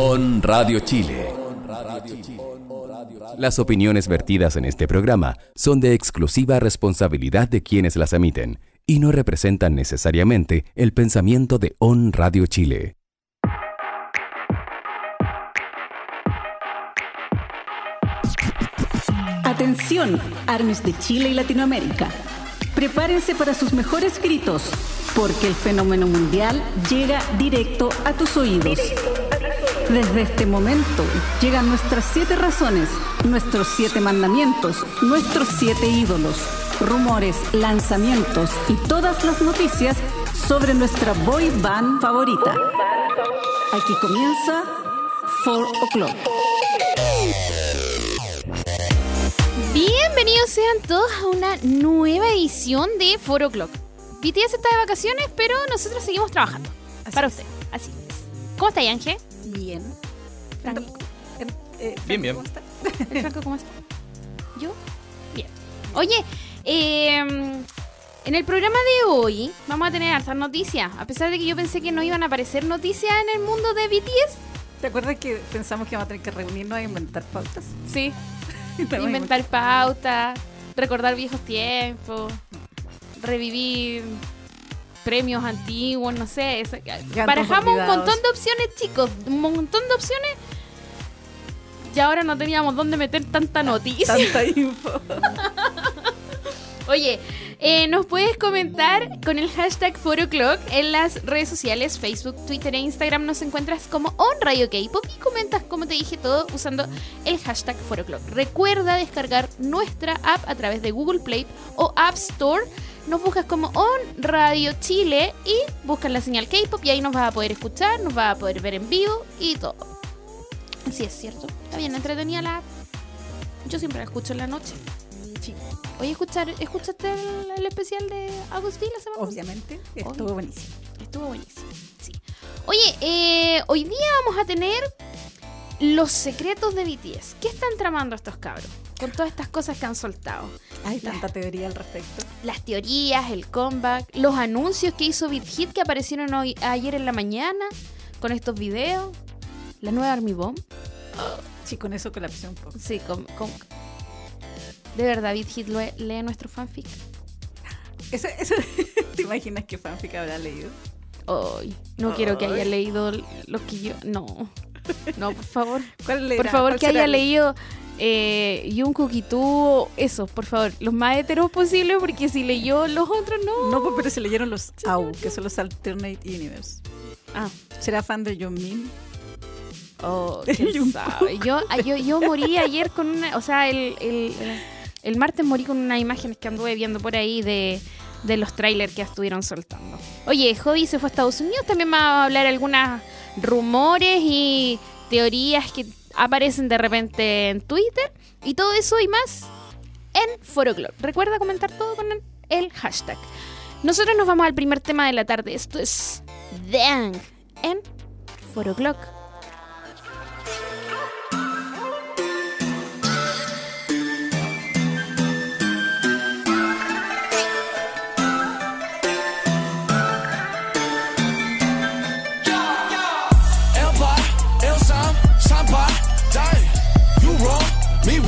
On Radio Chile. Las opiniones vertidas en este programa son de exclusiva responsabilidad de quienes las emiten y no representan necesariamente el pensamiento de On Radio Chile. Atención, armies de Chile y Latinoamérica. Prepárense para sus mejores gritos, porque el fenómeno mundial llega directo a tus oídos. Desde este momento llegan nuestras siete razones, nuestros siete mandamientos, nuestros siete ídolos, rumores, lanzamientos y todas las noticias sobre nuestra boy band favorita. Aquí comienza 4 O'Clock. Bienvenidos sean todos a una nueva edición de 4 O'Clock. BTS está de vacaciones, pero nosotros seguimos trabajando. para usted, así es. ¿Cómo está, Ángel? Bien. Franco. Eh, Bien, bien. ¿cómo está? ¿El Franco cómo está? ¿Yo? Bien. Oye, eh, en el programa de hoy vamos a tener hartas noticias. A pesar de que yo pensé que no iban a aparecer noticias en el mundo de BTS. ¿Te acuerdas que pensamos que íbamos a tener que reunirnos e inventar pautas? Sí. Inventar pautas, recordar viejos tiempos, revivir premios antiguos, no sé. esa- Barajamos un montón de opciones, chicos. Un montón de opciones. Y ahora no teníamos dónde meter tanta noticia. Tanta info. Oye, eh, nos puedes comentar con el hashtag 4o'clock en las redes sociales, Facebook, Twitter e Instagram. Nos encuentras como On Radio K-Pop y comentas, como te dije, todo usando el hashtag 4o'clock. Recuerda descargar nuestra app a través de Google Play o App Store. Nos buscas como On Radio Chile y buscas la señal K-Pop y ahí nos vas a poder escuchar, nos vas a poder ver en vivo y todo. Así es cierto. Está bien entretenida la app. Yo siempre la escucho en la noche. Sí, Oye, escuchar, ¿escuchaste el, el especial de Agustín la semana pasada? obviamente. Obvio. Estuvo buenísimo. Estuvo buenísimo. Sí. Oye, eh, hoy día vamos a tener los secretos de BTS. ¿Qué están tramando estos cabros? Con todas estas cosas que han soltado. Hay tanta teoría al respecto. Las teorías, el comeback, los anuncios que hizo Beat Hit que aparecieron hoy, ayer en la mañana con estos videos. La nueva Army Bomb. Sí, con eso colapsé un poco. Sí, con, con- De verdad, Beat Hit lee nuestro fanfic. Eso, eso, ¿Te imaginas qué fanfic habrá leído? Ay, no quiero que haya Ay. leído lo que yo. No. No, por favor. ¿Cuál Por leerá? favor, ¿Cuál que haya el- leído eh, Jungkook y tú. Eso, por favor. Los más heteros posible, porque si leyó los otros, no. No, pues, pero se leyeron los AU, que son los Alternate Universe. Ah. ¿Será fan de John Min? Oh, quién sabe. Yo, yo, yo morí ayer con una. O sea, el, el, el martes morí con unas imágenes que anduve viendo por ahí de, de los trailers que estuvieron soltando. Oye, Hobby se fue a Estados Unidos. También va a hablar algunos rumores y teorías que aparecen de repente en Twitter. Y todo eso y más en Foroclub. Recuerda comentar todo con el, hashtag. Nosotros nos vamos al primer tema de la tarde. Esto es Dang en Foroclock. me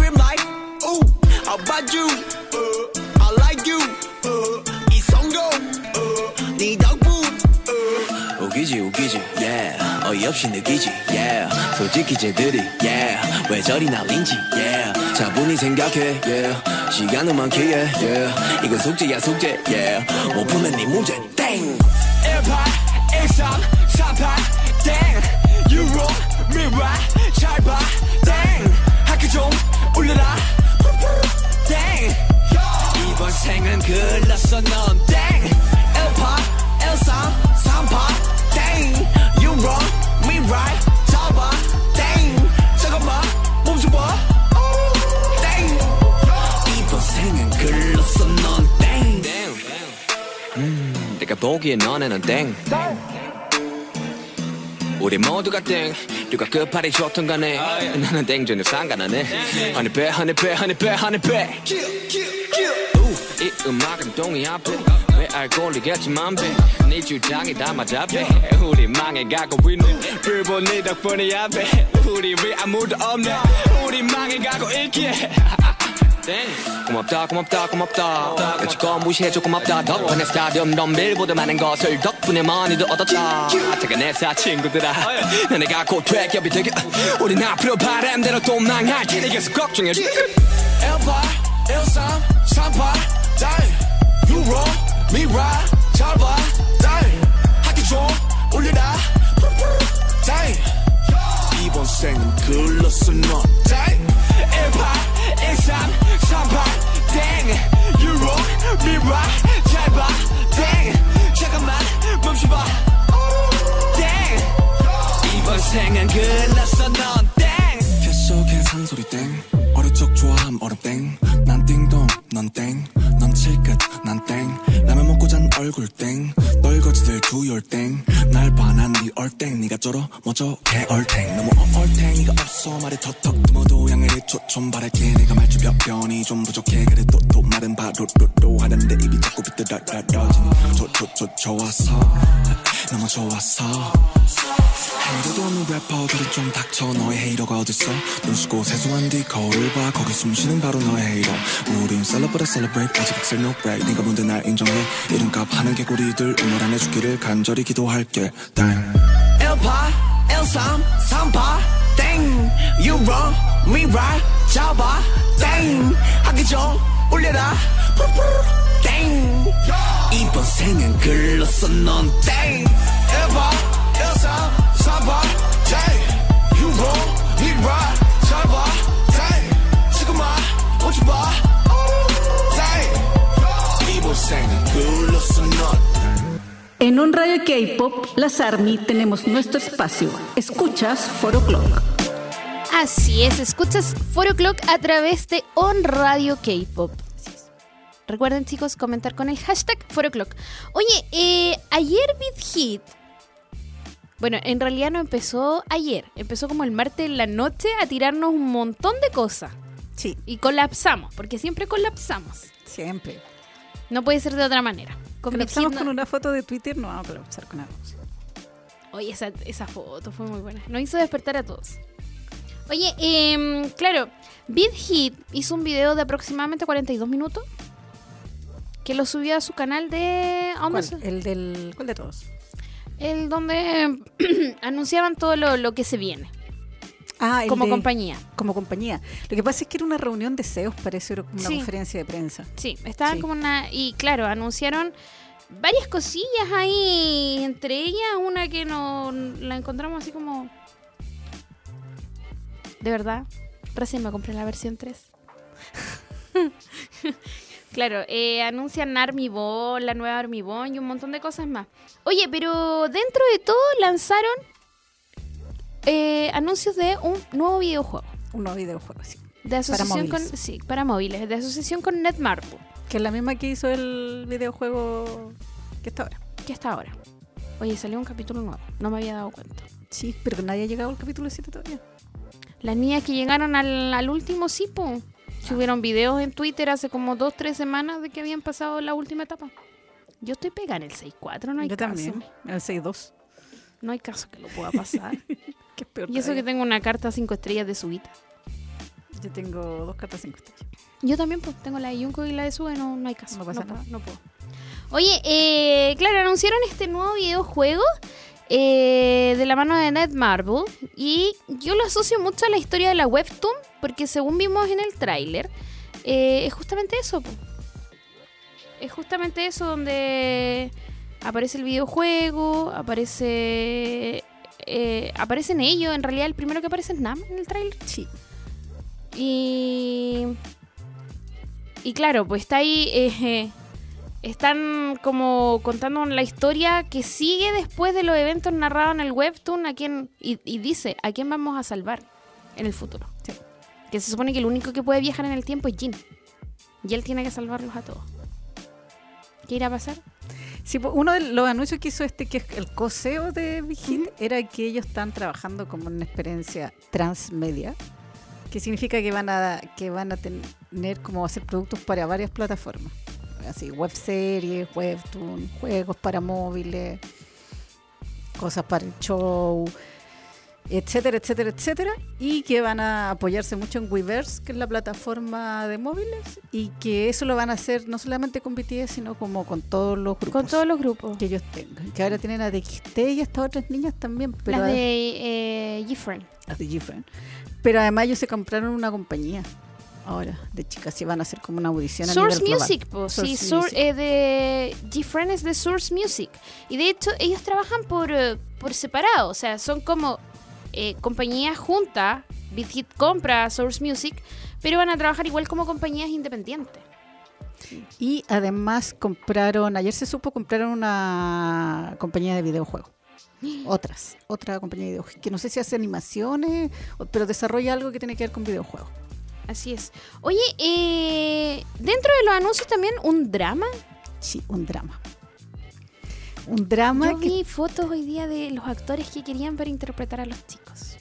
about you, uh, I like you, uh, 이성공, uh, 네 덕분, uh. 웃기지 웃기지, yeah, 어이없이 느끼지, yeah, 솔직히 쟤들이, yeah, 왜 저리 날린지, yeah, 차분히 생각해, yeah, 시간은 많기에, yeah, 이건 숙제야 숙제, yeah, 못 푸는 네 문제, 땡. 18, 13, 38, 땡. You wrong, me right, 잘 봐, 땡. 나는 글렀어 넌땡. 엘파 엘삼 삼파 땡. You wrong me right 잡아 땡. 잠깐만 멈춰봐. 땡. 이번 생은 글렀어 넌땡. 음, 내가 보기엔 너네는 땡. 우리 모두가 땡. 누가 그 끝팔이 좋던 간에. 나는 땡 전혀 상관안 해. 허니 빼 허니 빼 허니 빼 허니 빼. 이 음악은 동이 앞에. 왜 알고리겠지만 배네 주장이 다 맞아 배. 우리 망해가고 있는 불본 네 덕분이야 배. 우리 왜 아무도 없네. 우리 망해가고 있기에. 땡. 고맙다 고맙다 고맙다. 여지껏 무시해줘 고맙다. 덕분에 스타디움 덤빌보다 많은 것을 덕분에 많이도 얻었다. 퇴근해서 친구들아. 너네가 곧 퇴격이 되게 우린 앞으로 바람대로 또 망할 테니 계속 걱정해 L8 L3 38 dying You wrong me right 잘봐 dying 하기 좀 올려라 dying 이번 생은 글렀어 넌 dying L8 L3 38 땡 You wrong me right 잘봐 땡 잠깐만 멈춰봐 땡 이번 생은 글렀어 넌 쩔어 뭐저 개얼탱. 너무 얼탱이가 없어. 말이 턱턱 모두 양해를 초좀 바랄게. 내가 말주변변이 좀 부족해. 그래 또또 말은 바로로로 하는데 입이 자꾸 비뚤어떨어지니. 좋좋좋 좋았어 너무 좋았어 헤이러도 없는 래퍼들은 좀 닥쳐. 너의 헤이러가 어딨어? 눈 씻고 세수한 뒤 거울을 봐. 거기 숨쉬는 바로 너의 헤이러. 우린 celebrate celebrate. 아직 excel no 네가 뭔데 날 인정해? 이름값 하는 개구리들 오늘 안 해주기를 간절히 기도할게. 땡 L8 L3 38 땡 You wrong me right 잡아 땡 하기 좀 올려라 푸푸 땡 이번 생은 글렀어 넌땡 L8 L3 38 땡 You wrong me right 잡아 땡 지금만 오지마 땡 이번 생은 글렀어 넌 En un radio K-pop, las ARMY tenemos nuestro espacio. Escuchas Foro Clock. Así es, escuchas Foro Clock a través de On Radio K-Pop. Recuerden, chicos, comentar con el hashtag Foro Clock. Oye, eh, ayer Big Hit. Bueno, en realidad no empezó ayer. Empezó como el martes en la noche a tirarnos un montón de cosas. Sí, Y colapsamos, porque siempre colapsamos. siempre. No puede ser de otra manera. Big Colapsamos con una foto de Twitter, no vamos a colapsar con algo. Oye, esa, esa foto fue muy buena. Nos hizo despertar a todos. Oye, em, claro, Beat Hit hizo un video de aproximadamente 42 minutos que lo subió a su canal de... ¿a dónde ¿Cuál? El del. ¿Cuál de todos? El donde anunciaban todo lo, lo que se viene Ah, como de- compañía. Como compañía. Lo que pasa es que era una reunión de CEOs, parece una Sí. conferencia de prensa. Sí, estaban Sí. como una... Y claro, anunciaron varias cosillas ahí, entre ellas una que no la encontramos así como... De verdad, recién me compré la versión 3. claro, eh, anuncian Army Ball, la nueva Army Ball y un montón de cosas más. Oye, pero dentro de todo lanzaron eh, anuncios de un nuevo videojuego. Un nuevo videojuego, sí. De asociación con... Sí, para móviles. De asociación con Netmarble. Que es la misma que hizo el videojuego que está ahora. que hasta ahora. Oye, salió un capítulo nuevo. No me había dado cuenta. Sí, pero nadie ha llegado al capítulo 7 todavía. Las niñas que llegaron al, al último cipo subieron videos en Twitter hace como dos, tres semanas de que habían pasado la última etapa. Yo estoy pegada en el 6-4, no hay Yo caso. también. En el 6-2. No hay caso que lo pueda pasar. Que es peor. y eso que tengo una carta 5 estrellas de subita. Yo tengo dos cartas 5 estrellas. Yo también, pues, tengo la de Junko y la de Sube, no, no hay caso. No pasa nada. no puedo. Oye, eh, claro, anunciaron este nuevo videojuego eh, de la mano de Netmarble y yo lo asocio mucho a la historia de la Webtoon porque según vimos en el tráiler, eh, es justamente eso. po. Es justamente eso donde aparece el videojuego, aparece... eh, aparece en ello, en realidad el primero que aparece es Nam en el tráiler. Sí. Y. Y claro, pues está ahí. eh, están como contando la historia que sigue después de los eventos narrados en el webtoon. A quién, y, y dice: ¿A quién vamos a salvar en el futuro? Sí. Que se supone que el único que puede viajar en el tiempo es Jin. Y él tiene que salvarlos a todos. ¿Qué irá a pasar? Sí, pues, uno de los anuncios que hizo este, que es el coseo de Vigil, era que ellos están trabajando como una experiencia transmedia, que significa que van a que van a tener como hacer productos para varias plataformas, así web series, webtoon, juegos para móviles, cosas para el show, etcétera, etcétera, etcétera, y que van a apoyarse mucho en Weverse, que es la plataforma de móviles, y que eso lo van a hacer no solamente con BTS, sino como con todos los grupos Con todos los grupos. que ellos tengan. Que ahora tienen a DXT y estas otras niñas también, pero Las de eh, Gifren. las de GFriend. Pero además ellos se compraron una compañía ahora de chicas y van a hacer como una audición a Source nivel global. Music, pues, sí, Source eh, de Gifren es de Source Music. Y de hecho, ellos trabajan por, eh, por separado, o sea, son como eh, compañías juntas. Big Hit compra Source Music, pero van a trabajar igual como compañías independientes. Y además compraron, ayer se supo, compraron una compañía de videojuegos. Otras, otra compañía de videojuegos, que no sé si hace animaciones, pero desarrolla algo que tiene que ver con videojuegos. Así es. Oye, eh, dentro de los anuncios también un drama. Sí, un drama. Un drama Yo que vi fotos hoy día de los actores que querían para interpretar a los chicos.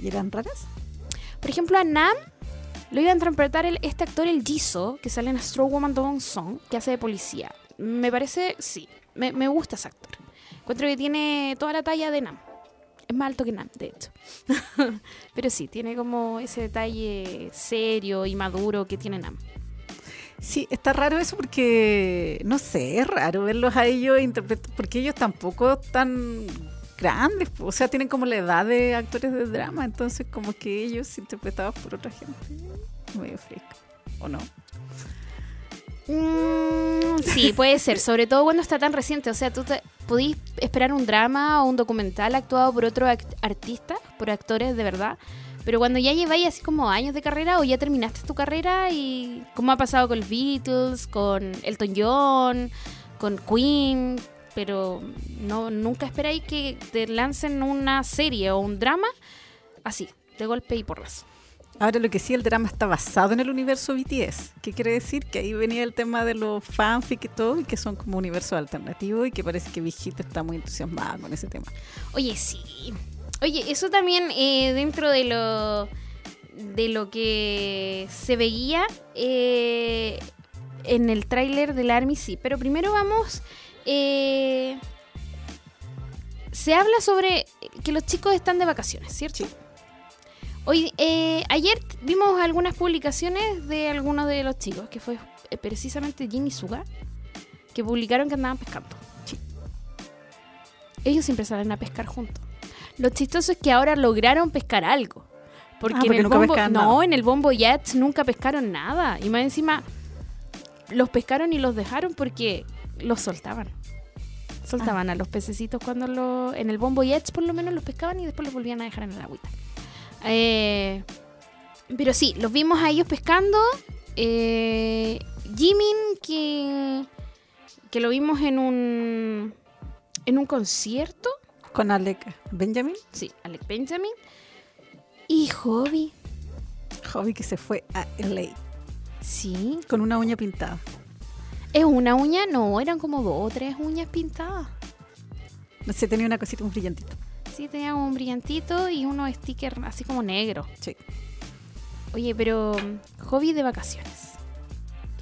¿y eran raras. Por ejemplo, a Nam lo iba a interpretar el, este actor, el Jisoo, que sale en Straw Woman Dong Song, que hace de policía. Me parece, sí, me, me gusta ese actor. Encuentro que tiene toda la talla de Nam. Es más alto que Nam, de hecho. Pero sí, tiene como ese detalle serio y maduro que tiene Nam. Sí, está raro eso porque, no sé, es raro verlos a ellos porque ellos tampoco están grandes, o sea, tienen como la edad de actores de drama, entonces como que ellos interpretados por otra gente, medio fresca, ¿o no? Mm, sí, puede ser, sobre todo cuando está tan reciente. O sea, tú te, esperar un drama o un documental actuado por otro act- artista, por actores de verdad. Pero cuando ya lleváis así como años de carrera o ya terminaste tu carrera y como ha pasado con los Beatles, con Elton John, con Queen, pero no nunca esperáis que te lancen una serie o un drama así, de golpe y porras. Ahora lo que sí, el drama está basado en el universo BTS. ¿Qué quiere decir? Que ahí venía el tema de los fanfic y todo, y que son como universos alternativos, y que parece que Vigita está muy entusiasmada con ese tema. Oye, sí. Oye, eso también eh, dentro de lo de lo que se veía eh, en el tráiler del Army, sí. Pero primero vamos. eh, se habla sobre que los chicos están de vacaciones, ¿cierto? Hoy, eh, ayer vimos algunas publicaciones de algunos de los chicos, que fue eh, precisamente Jimmy Suga, que publicaron que andaban pescando. Ellos siempre salen a pescar juntos. Lo chistoso es que ahora lograron pescar algo. Porque, Ah, porque en el bombo, no, nada. en el bombo Yachts nunca pescaron nada. Y más encima los pescaron y los dejaron porque los soltaban. Soltaban a los pececitos cuando lo, en el bombo Yachts por lo menos los pescaban y después los volvían a dejar en el agüita. Eh, pero sí, los vimos a ellos pescando. Eh, Jimin, que, que lo vimos en un, en un concierto. Con Alec Benjamin, Sí, Alec Benjamin. Y Hobby. hobby que se fue a LA Sí. con una uña pintada. ¿Es una uña? No, eran como dos o tres uñas pintadas. No sé, tenía una cosita, un brillantito. Sí, tenía un brillantito y unos stickers así como negros. Sí. Oye, pero mm, hobby de vacaciones.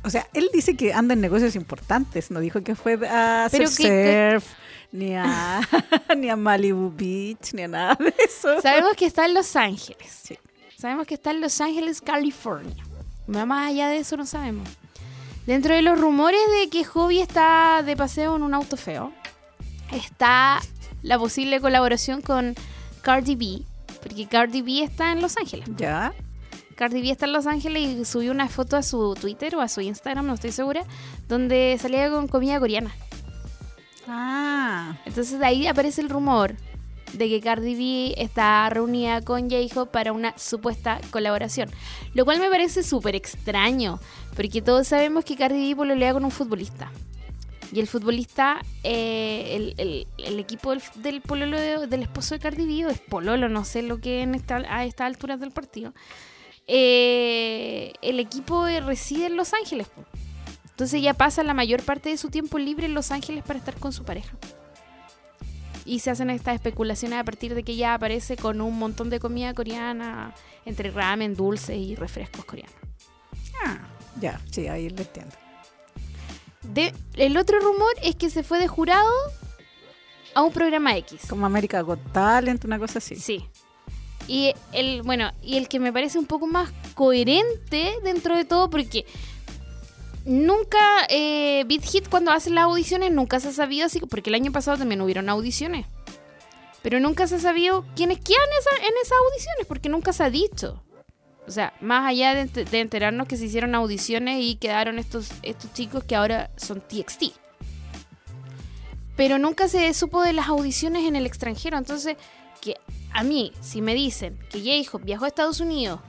O sea, él dice que anda en negocios importantes, no dijo que fue a hacer Pero que- que- surf, ni a ni a Malibu Beach, ni a nada de eso. Sabemos que está en Los Ángeles. Sí. Sabemos que está en Los Ángeles, California. Más allá de eso no sabemos. Dentro de los rumores de que Hobby está de paseo en un auto feo, está la posible colaboración con Cardi B. Porque Cardi B está en Los Ángeles. Ya. Cardi B está en Los Ángeles y subió una foto a su Twitter o a su Instagram, no estoy segura, donde salía con comida coreana. Ah, Entonces ahí aparece el rumor de que Cardi B está reunida con J-Hope para una supuesta colaboración. Lo cual me parece súper extraño, porque todos sabemos que Cardi B pololea con un futbolista. Y el futbolista, eh, el, el- equipo del, del pololo de- del esposo de Cardi B, o es pololo, no sé lo que en esta, a estas alturas del partido, eh, el equipo reside en Los Ángeles. Entonces ella pasa la mayor parte de su tiempo libre en Los Ángeles para estar con su pareja. Y se hacen estas especulaciones a partir de que ella aparece con un montón de comida coreana, entre ramen, dulces y refrescos coreanos. Ah, ya, sí, ahí lo entiendo. De- el otro rumor es que se fue de jurado a un programa X. Como América Got Talent, una cosa así. Sí. Y el, bueno, y el que me parece un poco más coherente dentro de todo, porque nunca, eh, Beat Hit cuando hacen las audiciones, nunca se ha sabido así, porque el año pasado también hubieron audiciones. Pero nunca se ha sabido quiénes quedan en esas audiciones, porque nunca se ha dicho. O sea, más allá de, de enterarnos que se hicieron audiciones y quedaron estos, estos chicos que ahora son TXT. Pero nunca se supo de las audiciones en el extranjero. Entonces, que a mí, si me dicen que J-Hope viajó a Estados Unidos,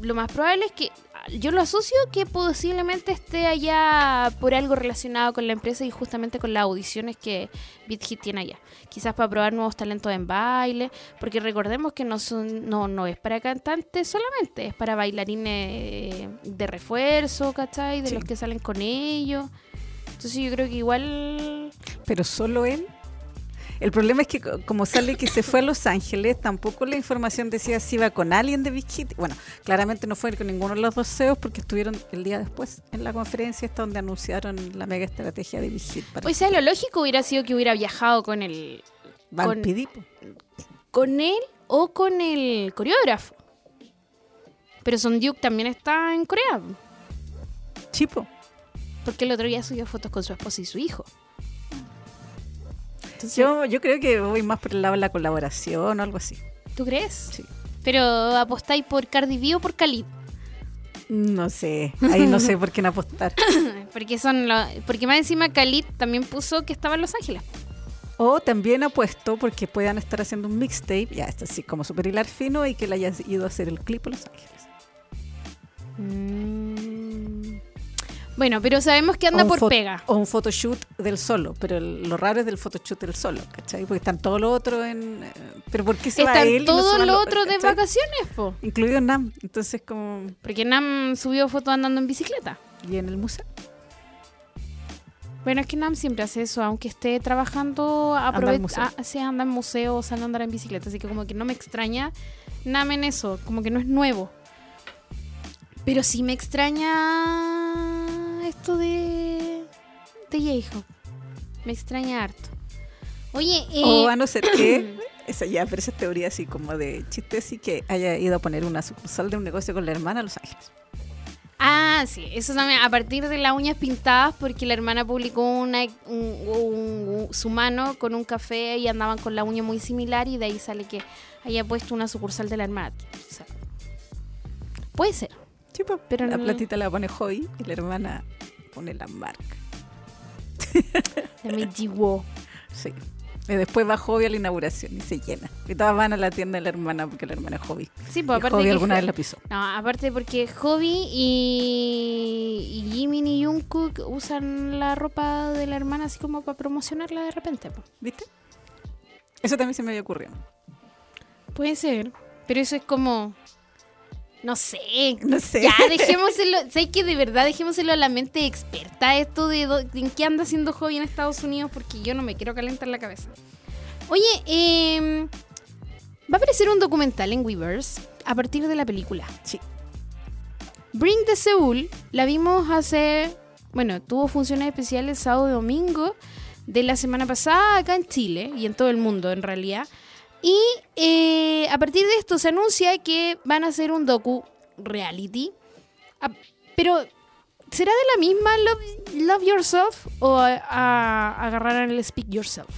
lo más probable es que yo lo asocio que posiblemente esté allá por algo relacionado con la empresa y justamente con las audiciones que Beat Hit tiene allá. Quizás para probar nuevos talentos en baile, porque recordemos que no son no no es para cantantes solamente, es para bailarines de refuerzo, ¿cachai? De Sí. los que salen con ellos. Entonces yo creo que igual Pero solo él. El problema es que co- como sale que se fue a Los Ángeles, tampoco la información decía si iba con alguien de Big. Bueno, claramente no fue con ninguno de los dos CEOs porque estuvieron el día después en la conferencia esta donde anunciaron la mega estrategia de Big Hit Pues sea, lo lógico hubiera sido que hubiera viajado con el con- con él o con el coreógrafo. Pero Son Duke también está en Corea, Chipo. porque el otro día subió fotos con su esposa y su hijo. Entonces, Yo, yo creo que voy más por el lado de la colaboración o algo así. ¿Tú crees? Sí. Pero apostáis por Cardi B o por Khalid. No sé, ahí no sé por quién apostar. Porque son lo- porque más encima Khalid también puso que estaba en Los Ángeles. O también apuesto porque puedan estar haciendo un mixtape, ya esto sí, como super hilar fino, y que le hayas ido a hacer el clip a Los Ángeles. Mm. Bueno, pero sabemos que anda por pega. O un photoshoot del solo, pero el- lo raro es del photoshoot del solo, ¿cachai? Porque están todo lo otro en... eh, Pero ¿por qué se va Están él y no todo lo los- otro de vacaciones, po. Incluido Nam, entonces como... Porque Nam subió fotos andando en bicicleta. ¿Y en el museo? Bueno, es que Nam siempre hace eso, aunque esté trabajando, Anda al aprove- museo. ah, se anda en museo, sale a andar en bicicleta, así que como que no me extraña Nam en eso, como que no es nuevo. Pero sí me extraña esto de de J-Hope. Me extraña harto. Oye, eh, O a no ser que... Esa ya, pero esa es teoría así como de chiste, así que haya ido a poner una sucursal de un negocio con la hermana a Los Ángeles. Ah, sí, eso también a partir de las uñas pintadas porque la hermana publicó una, un- un- su mano con un café y andaban con la uña muy similar y de ahí sale que haya puesto una sucursal de la hermana. O sea, puede ser. Sí, pues, Pero la no- platita la pone Joy y la hermana pone la marca. De Meiji Wo. Sí. Y después va Hobby a la inauguración y se llena. Y todas van a la tienda de la hermana porque la hermana es Hobby. Sí, pues Y aparte Hobby que alguna vez la pisó. No, aparte porque Hobby y, y Jimin y Jungkook usan la ropa de la hermana así como para promocionarla de repente. po. ¿Viste? Eso también se me había ocurrido. Puede ser, pero eso es como... No sé, No sé. Ya, dejémoselo. sé que de verdad dejémoselo a la mente experta esto de, do- de en qué anda haciendo hobby en Estados Unidos porque yo no me quiero calentar la cabeza. Oye, em, va a aparecer un documental en Weverse a partir de la película. Sí. Bring the Seoul la vimos hace. Bueno, tuvo funciones especiales sábado y domingo de la semana pasada acá en Chile y en todo el mundo en realidad. Y eh, a partir de esto se anuncia que van a hacer un docu reality. Ah, pero, ¿será de la misma Love, Love Yourself o a, a- agarrarán el Speak Yourself?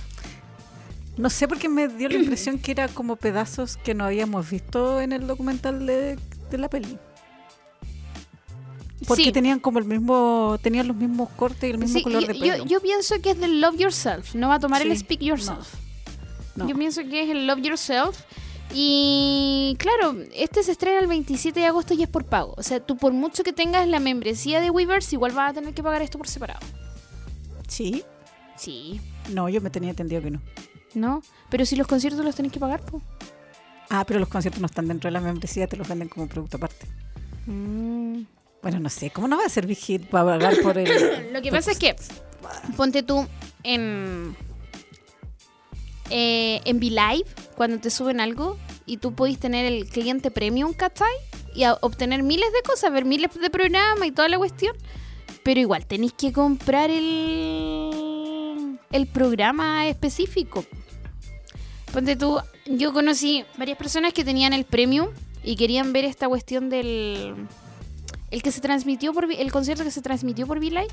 No sé por qué me dio la impresión que era como pedazos que no habíamos visto en el documental de, de la peli. Porque Sí. tenían como el mismo, tenían los mismos cortes y el mismo Sí, color yo, de pelo. yo pienso que es del Love Yourself, no va a tomar el Speak Yourself. No. Yo pienso que es el Love Yourself. Y claro, este se estrena el 27 de agosto y es por pago. O sea, tú por mucho que tengas la membresía de Weverse, igual vas a tener que pagar esto por separado. Sí. Sí, No, yo me tenía entendido que no. ¿no? Pero si los conciertos los tenés que pagar, pues. Ah, pero los conciertos no están dentro de la membresía, te los venden como producto aparte. Mm. Bueno, no sé, ¿cómo no va a ser Big Hit para pagar por el. Lo que pasa es que, ponte tú en. Eh, en VLive, cuando te suben algo y tú podés tener el cliente premium, ¿cachai? Y obtener miles de cosas, ver miles de programas y toda la cuestión. Pero igual tenéis que comprar el, el programa específico. Ponte tú, yo conocí varias personas que tenían el premium y querían ver esta cuestión del. El que se transmitió por. El concierto que se transmitió por VLive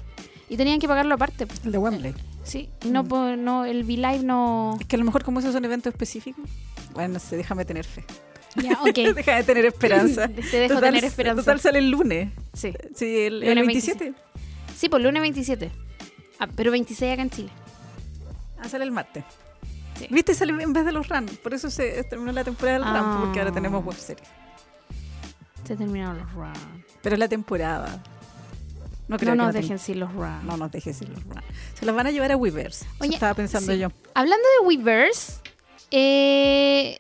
y tenían que pagarlo aparte. po. El de Wembley. Sí, no, po- no el VLive no. Es que a lo mejor, como esos son eventos específicos. Bueno, no sé, déjame tener fe. Ya, ok. déjame tener esperanza. Te dejo tener esperanza. Total sale el lunes. Sí. Sí, el, el Lunes 27. Sí, por lunes 27. Ah, pero 26 acá en Chile. Ah, sale el martes. Sí. ¿Viste? Sale en vez de los RAN. Por eso se terminó la temporada del RAN, porque ahora Ah. tenemos web serie. Se terminaron los rounds. Pero es la temporada. No creo No que nos dejen sin los rounds. No nos dejes sin los RAN. Se las van a llevar a Weavers. Oye, estaba pensando sí. yo. Hablando de Weverse, eh,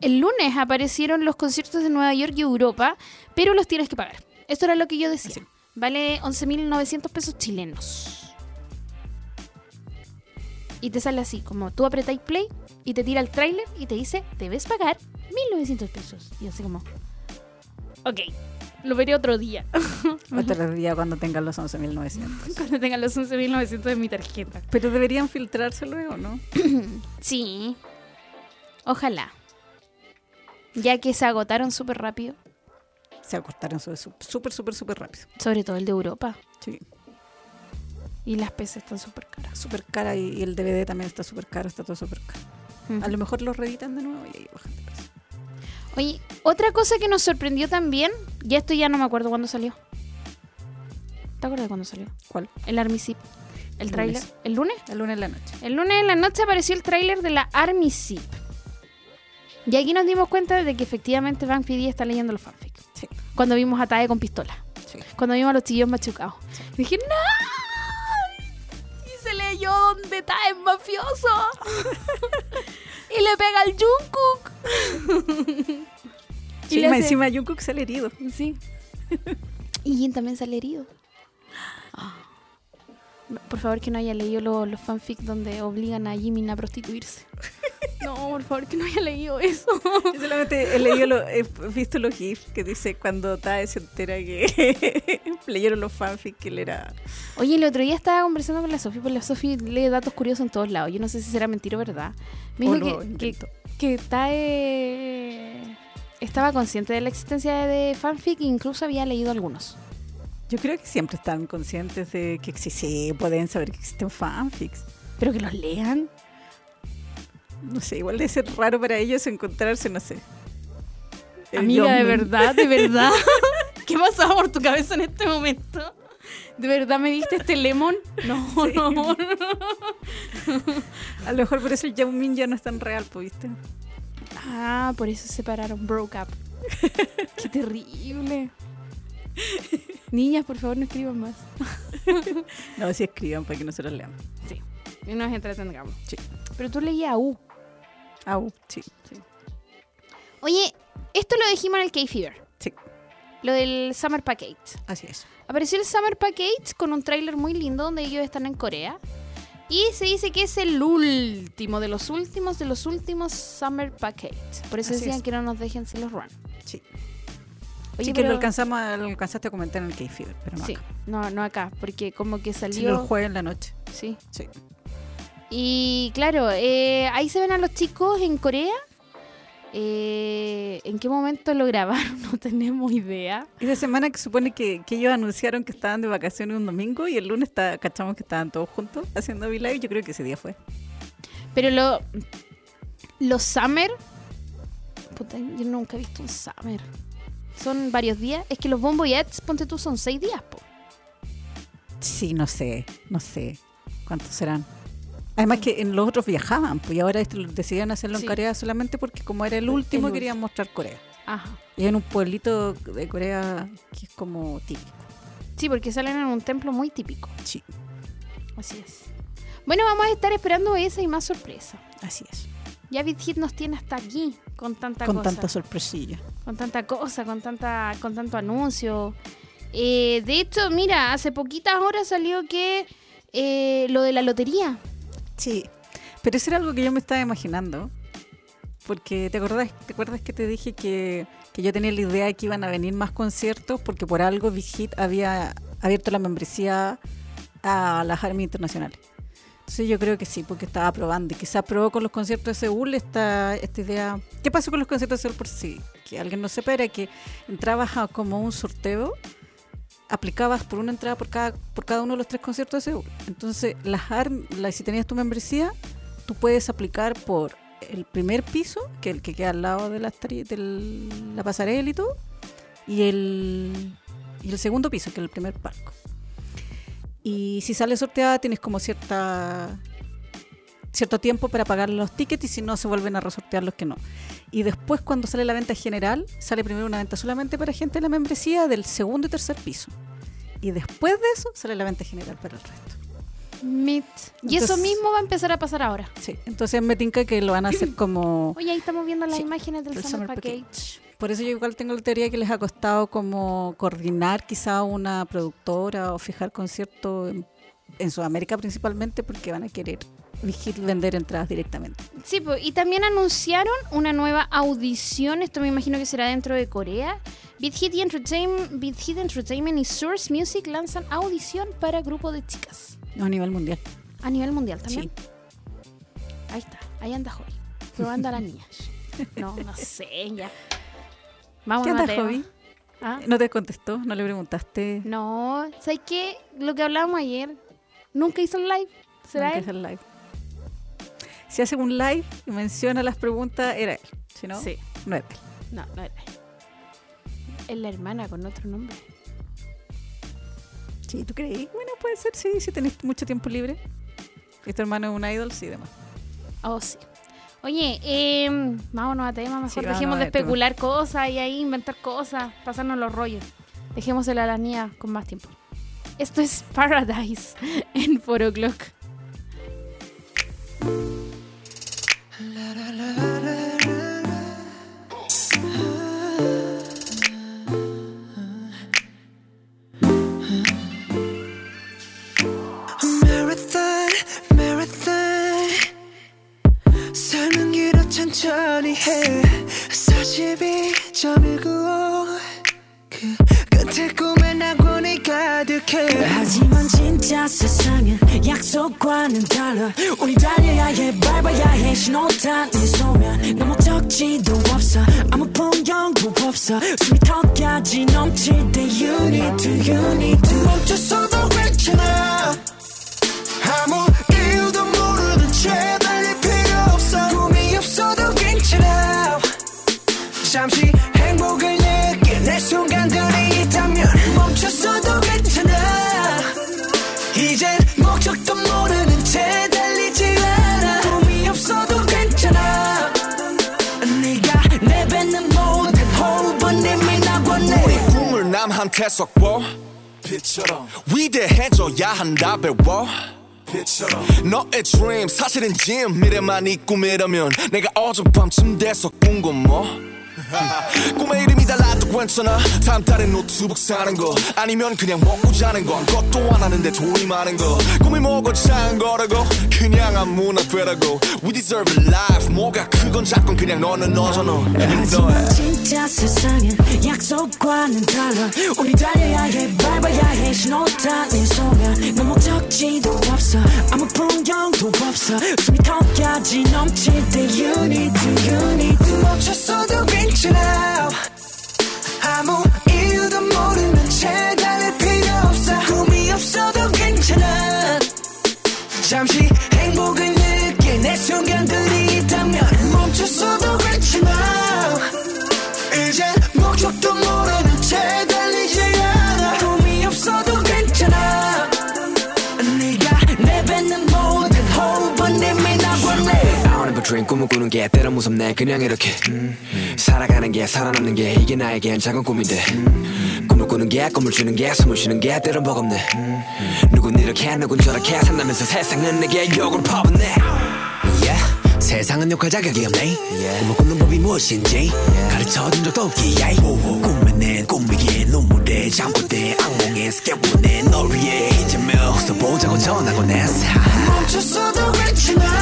el lunes aparecieron los conciertos de Nueva York y Europa, pero los tienes que pagar. Esto era lo que yo decía. Sí. Vale 11.900 pesos chilenos. Y te sale así, como tú apretáis play y te tira el tráiler y te dice, debes pagar 1.900 pesos. Y así como, ok, lo veré otro día, Otro día cuando tengan los 11.900. cuando tenga los 11.900 en mi tarjeta. Pero deberían filtrarse luego, ¿no? Sí. Ojalá. Ya que se agotaron súper rápido. Se su- súper, súper, súper rápido. Sobre todo el de Europa. Sí. Y las peces están súper caras. Súper cara y, y el DVD también está súper caro, está todo súper caro. A lo mejor lo reeditan de nuevo y ahí bajan de precio. Oye, otra cosa que nos sorprendió también, ya esto ya no me acuerdo cuándo salió. ¿Te acuerdas de cuándo salió? ¿Cuál? El Army Zip. El El tráiler. lunes. ¿El lunes? El lunes en la noche. El lunes en la noche apareció el tráiler de la Army Zip. Y aquí nos dimos cuenta de que efectivamente Van PD está leyendo los fanfics. Sí, Cuando vimos a Tae con pistola. sí. Cuando vimos a los chillos machucados. Dije, ¡No! Y se leyó donde está es mafioso. y le pega al Jungkook. Sí, le hace- encima Jungkook sale herido. Sí. y Jin también sale herido. Ah. Por favor, que no haya leído lo- los fanfics donde obligan a Jimin a prostituirse. No, por favor, que no haya leído eso. Yo solamente he leído, lo- he visto los GIFs que dice cuando Tae se entera que leyeron los fanfics que él era... Oye, el otro día estaba conversando con la Sofi, porque la Sofi lee datos curiosos en todos lados. Yo no sé si será mentira o verdad. Me dijo que, que, Tae estaba consciente de la existencia de fanfic e incluso había leído algunos. Yo creo que siempre están conscientes de que existe, pueden saber que existen fanfics. Pero que los lean. No sé, igual debe ser raro para ellos encontrarse, no sé. el Amiga, de verdad, de verdad. ¿Qué pasaba por tu cabeza en este momento? ¿De verdad me diste este lemon? No, Sí. no. A lo mejor por eso el Yeonmin ya no es tan real, pues, ¿viste? Ah, por eso se separaron, broke up. Qué terrible. Niñas, por favor, no escriban más. No, si escriban para que nosotros leamos. Sí. Y nos entretengamos. Sí. Pero tú leías U. Au, sí, Oye, esto lo dijimos en el K-Fever. sí, Lo del Summer Package. así es. Apareció el Summer Package con un tráiler muy lindo donde ellos están en Corea. Y se dice que es el último de los últimos de los últimos Summer Package. Por eso Así decían es. que no nos dejen sin los run. Sí. Oye, sí que lo, alcanzamos, lo alcanzaste a comentar en el K-Fever, pero no Sí, acá. no, no acá, porque como que Sí, el salió. jueves en la noche. Sí. Sí. Y claro, eh, ahí se ven a los chicos en Corea. Eh, ¿En qué momento lo grabaron? No tenemos idea. Esa semana que supone que, que ellos anunciaron que estaban de vacaciones un domingo y el lunes está, cachamos que estaban todos juntos haciendo V-Live. Yo creo que ese día fue. Pero lo, los Summer. Puta, yo nunca he visto un Summer. Son varios días. Es que los Bomboyets, ponte tú, son seis días, po. Sí, no sé, no sé cuántos serán. Además que en los otros viajaban, pues y ahora decidieron hacerlo Sí. en Corea solamente porque como era el último El querían mostrar Corea. Ajá. Y en un pueblito de Corea que es como típico. Sí, porque salen en un templo muy típico. Sí, Así es. Bueno, vamos a estar esperando esa y más sorpresa. así es. Ya Hit nos tiene hasta aquí con tanta con cosa. tanta sorpresilla. con tanta cosa, con tanta, con tanto anuncio. Eh, de hecho, mira, hace poquitas horas salió que eh, lo de la lotería. Sí, pero eso era algo que yo me estaba imaginando. Porque te acordás, te acuerdas que te dije que, que yo tenía la idea de que iban a venir más conciertos porque por algo Big Hit había abierto la membresía a las armas internacionales. Entonces yo creo que sí, porque estaba probando y quizás probó con los conciertos de Seúl esta, esta idea. ¿Qué pasó con los conciertos de Seúl por si que alguien no sepa? Era que entrabas a como un sorteo, aplicabas por una entrada por cada, por cada uno de los tres conciertos de Seúl. Entonces, las arm- la- si tenías tu membresía, tú puedes aplicar por el primer piso, que es el que queda al lado de la, la pasarela y todo, y el, y el segundo piso, que es el primer palco. Y si sale sorteada, tienes como cierta cierto tiempo para pagar los tickets y si no se vuelven a resortear los que no. Y después cuando sale la venta general, sale primero una venta solamente para gente de la membresía del segundo y tercer piso. Y después de eso sale la venta general para el resto. Mit. Y eso mismo va a empezar a pasar ahora. Sí, entonces me tinca que lo van a hacer como... Oye, ahí estamos viendo las Sí, imágenes del el Summer, Summer Package. Por eso yo igual tengo la teoría que les ha costado como coordinar quizá una productora o fijar conciertos en, en Sudamérica principalmente porque van a querer vender entradas directamente. Sí, po, y también anunciaron una nueva audición. Esto me imagino que será dentro de Corea. Beat Hit, y Entertainment, Beat Hit Entertainment y Source Music lanzan audición para grupo de chicas. No a nivel mundial. A nivel mundial también. Sí. Ahí está, ahí anda Joy. Probando a las niñas. No, no sé, ya. Vamos ¿Qué Mateo. Jovi? ¿Ah? ¿No te contestó? ¿No le preguntaste? No, ¿sabes qué? Lo que hablábamos ayer. Nunca hizo el live. ¿Será Nunca él? hace el live. Si hace un live y menciona las preguntas, era él. Si no, Sí. no era él. No, no era él. Es la hermana con otro nombre. Sí, ¿tú creí? Bueno, puede ser, sí, si tenés mucho tiempo libre. Y tu hermano es un idol, sí, demás. Oh, sí. Oye, eh, vámonos a tema. Mejor Sí, dejemos de tema. especular cosas y ahí inventar cosas, pasarnos los rollos. Dejémosela a la niña con más tiempo. Esto es Paradise en 4 O'Clock. Marathon, 천천히 해. 42.195 그 끝에 꿈에 낙원이 가득해. 하지만 진짜 세상은 약속과는 달라. 우리 달려야 해 밟아야 해. 신호탄 이 소면 내 목적지도 없어. 아무 풍경도 없어. 숨이 턱까지 넘칠 때 You need to, you need to. 멈췄어도 괜찮아 잠시 행복을 느낄 내 순간들이 있다면 멈췄어도 괜찮아. 이젠 목적도 모르는 채 달리지 않아. 꿈이 없어도 괜찮아. 네가 내뱉는 모든 호흡은 이미 나고 내 우리 꿈을 남한테 섞어. 빛처럼. 위대해져야 한다 배워. 빛처럼. 너의 dream 사실은 짐 미래만 이 꿈이라면 내가 어젯밤쯤 돼서 꾼건 뭐? 꿈의 이름이 달라도 괜찮아? 다음 달에 노트북 사는 거. 아니면 그냥 먹고 자는 거. 아무것도 안 하는데 돈이 많은 거. 꿈이 뭐고 작은 거라고? 그냥 아무나 되라고. We deserve a life. 뭐가 크건 작건 그냥 너는 너잖아. 하지만 진짜 세상은 약속과는 달라. 우리 달려야 해 밟아야 해. 신호탄 이 소면 내 목적지도 없어. 아무 풍경도 없어. 숨이 턱까지 넘칠 때 You need to, you need to. 멈췄어도 괜찮아 아무 이유도 모르는 채 달릴 필요 없어 꿈이 없어도 괜찮아 잠시 dream 꿈을 꾸는 게 때론 무섭네. 그냥 이렇게 음, 살아가는 게 살아남는 게 이게 나에겐 작은 꿈인데. 음, 꿈을 꾸는 게 꿈을 주는 게 숨을 쉬는 게 때론 버겁네. 음, 누군 이렇게 누군 저렇게 산다면서 세상은 내게 욕을 퍼붓네. Yeah. 세상은 욕할 자격이 없네. 꿈을 꾸는 법이 무엇인지 가르쳐준 적도 없기에 꿈에는 꿈이기에 눈물에 잠꼬대 악몽에 스케보내 널 위해 이제며 웃어보자고 전하곤 했어 멈췄어도 괜찮아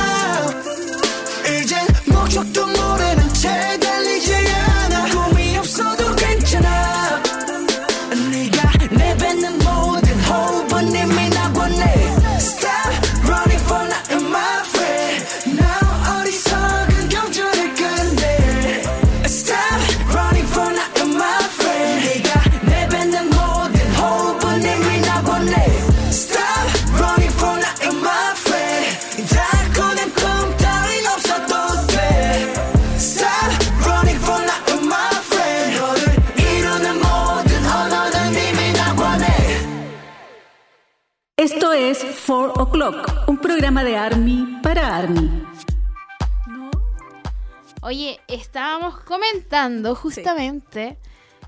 estábamos comentando justamente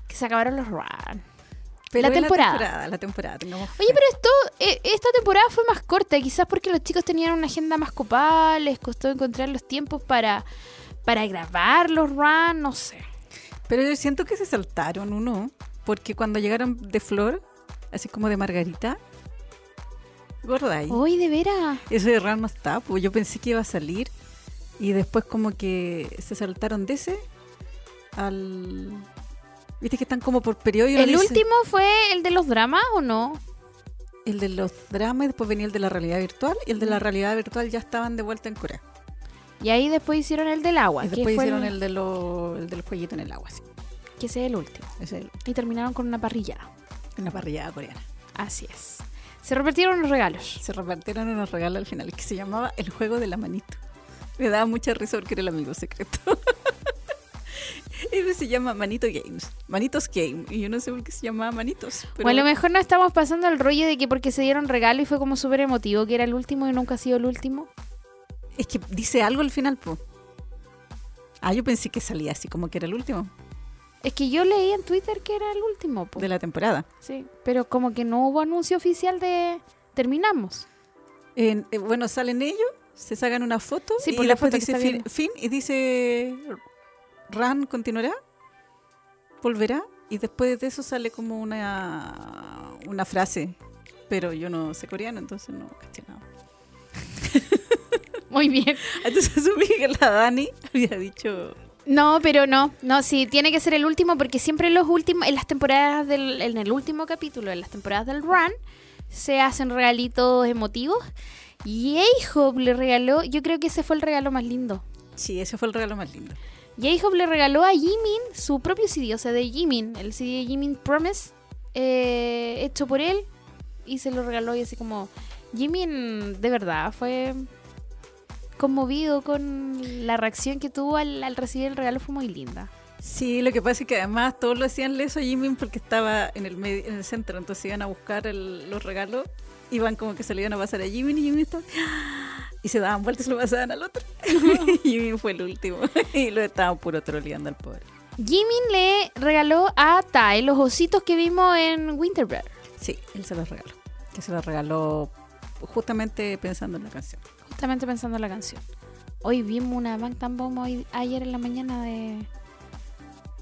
que se acabaron los run. Pero La temporada. La temporada, la. Oye, pero esto, eh, esta temporada fue más corta, quizás porque los chicos tenían una agenda más copada, les costó encontrar los tiempos para, para grabar los runs, no sé. Pero yo siento que se saltaron uno, porque cuando llegaron de Flor, así como de Margarita, gorda. Hoy de veras. Eso de Ram no está, pues yo pensé que iba a salir y después como que se saltaron de ese al... Viste que están como por periodo. y ¿El dice- último fue el de los dramas o no? El de los dramas y después venía el de la realidad virtual y el de la Mm. realidad virtual ya estaban de vuelta en Corea. Y ahí después hicieron el del agua, y después hicieron el, el, de lo, el del jueguito en el agua, sí. que ese es el último. Ese es el- Y terminaron con una parrillada. una parrillada coreana. Así es. Se repartieron los regalos. Se repartieron unos regalos al final que se llamaba el juego de la manito. Me daba mucha risa porque era el amigo secreto. Ese se llama Manito Games. Manitos Game. Y yo no sé por qué se llamaba Manitos. Pero O a lo mejor no estamos pasando el rollo de que porque se dieron regalo y fue como súper emotivo, que era el último y nunca ha sido el último. Es que dice algo al final, po. Ah, yo pensé que salía así como que era el último Es que yo leí en Twitter que era el último, po. de la temporada. Sí, pero como que no hubo anuncio oficial de terminamos. Eh, bueno, salen ellos, se sacan una foto Sí, y por la después foto dice fin y dice Ran continuará, volverá y después de eso sale como una una frase, pero yo no sé coreano, entonces no caché nada. Muy bien. Entonces asumí que la Dani había dicho No, pero no, no, sí, tiene que ser el último porque siempre en los últimos, en las temporadas del, en el último capítulo, en las temporadas del run, se hacen regalitos emotivos. Y A-Hope le regaló, yo creo que ese fue el regalo más lindo. sí, ese fue el regalo más lindo. Y A-Hope le regaló a Jimin su propio CD, o sea, de Jimin, el CD de Jimin Promise, eh, hecho por él, y se lo regaló y así como, Jimin de verdad fue conmovido con la reacción que tuvo al, recibir el regalo, fue muy linda. Sí, lo que pasa es que además todos lo hacían leso a Jimin porque estaba en el centro, entonces iban a buscar los regalos, iban como que se le iban a pasar a Jimin y Jimin estaba y se daban vueltas y lo pasaban al otro. Jimin fue el último y lo estaban puro troleando al pobre. Jimin le regaló a Tai los ositos que vimos en Winterberg. Sí, él se los regaló. Que se los regaló justamente pensando en la canción. Justamente pensando en la canción. Hoy vimos una Bangtan Bomb hoy, ayer en la mañana de,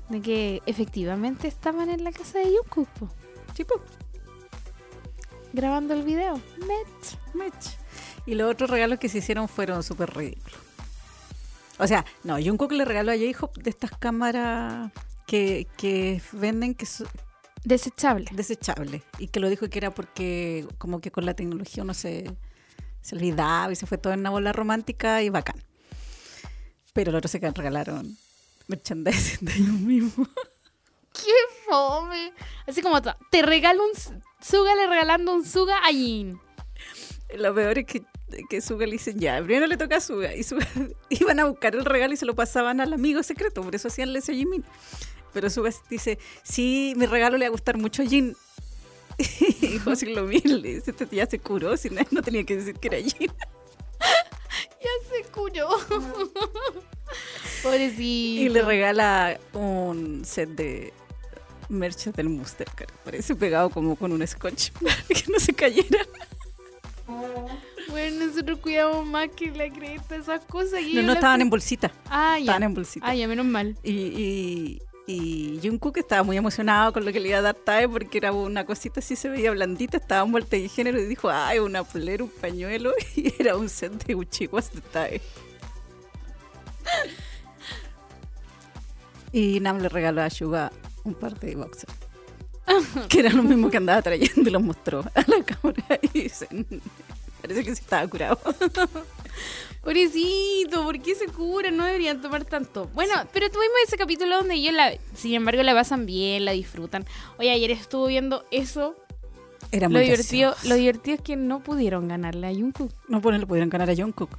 de que efectivamente estaban en la casa de Jungkook po, Tipo, grabando el video. Met. Mech. Y los otros regalos que se hicieron fueron súper ridículos. O sea, no, Jungkook le regaló a J-Hope de estas cámaras que, que venden que son Desechable. desechables. Y que lo dijo que era porque como que con la tecnología uno se, se olvidaba y se fue todo en una bola romántica y bacán. Pero los otros se regalaron merchandising de ellos mismos. ¡Qué fome! Así como te regalo un Suga le regalando un Suga a Jin. Lo peor es que, que Suga le dicen, ya, primero le toca a Suga. Y Suga iban a buscar el regalo y se lo pasaban al amigo secreto. Por eso hacían a Jimin. Pero Suga dice, sí, mi regalo le va a gustar mucho a Jin. Y José lo dice, "Este ya se curó, si no, no tenía que decir que era Jin. Ya se curó. Pobrecito. Y le regala un set de merch del Mustercar. Parece pegado como con un scotch para que no se cayera. Bueno, nosotros cuidamos más que la cresta, esas cosas. y No, no estaban en bolsita. Ah, ya. Estaban en bolsita. Ah, ya, menos mal. Y, y, y Jungkook estaba muy emocionado con lo que le iba a dar Tae porque era una cosita así, se veía blandita, estaba en vuelta de género y dijo, ay, una polera, un pañuelo y era un set de uchiguas de Tae. Y Nam le regaló a Suga un par de boxers. que era lo mismo que andaba trayendo y los mostró a la cámara y dice, parece que sí estaba curado. Pobrecito, ¿por qué se cura? No deberían tomar tanto. Bueno, pero tuvimos ese capítulo donde ellos, la, sin embargo, la pasan bien, la disfrutan. Oye, ayer estuvo viendo eso. Era Lo muy divertido, gracioso. lo divertido es que no pudieron ganarle a Jungkook. No pues, no le pudieron ganar a Jungkook.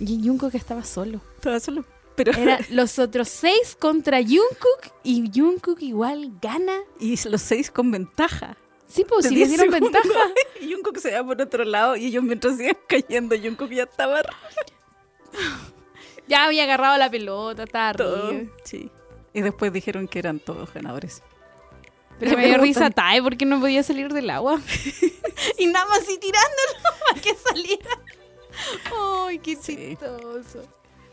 Y Jungkook estaba solo. Estaba solo. Pero Era los otros seis contra Jungkook y Jungkook igual gana. y los seis con ventaja. Sí, pues si 10 dieron segundos. ventaja. Y Jungkook se va por otro lado y ellos mientras iban cayendo, Jungkook ya estaba Ya había agarrado la pelota, estaba todo. Sí. Y después dijeron que eran todos ganadores. Pero me dio risa Tae porque no podía salir del agua. y nada más así tirándolo para que saliera. Ay, qué Sí. chistoso.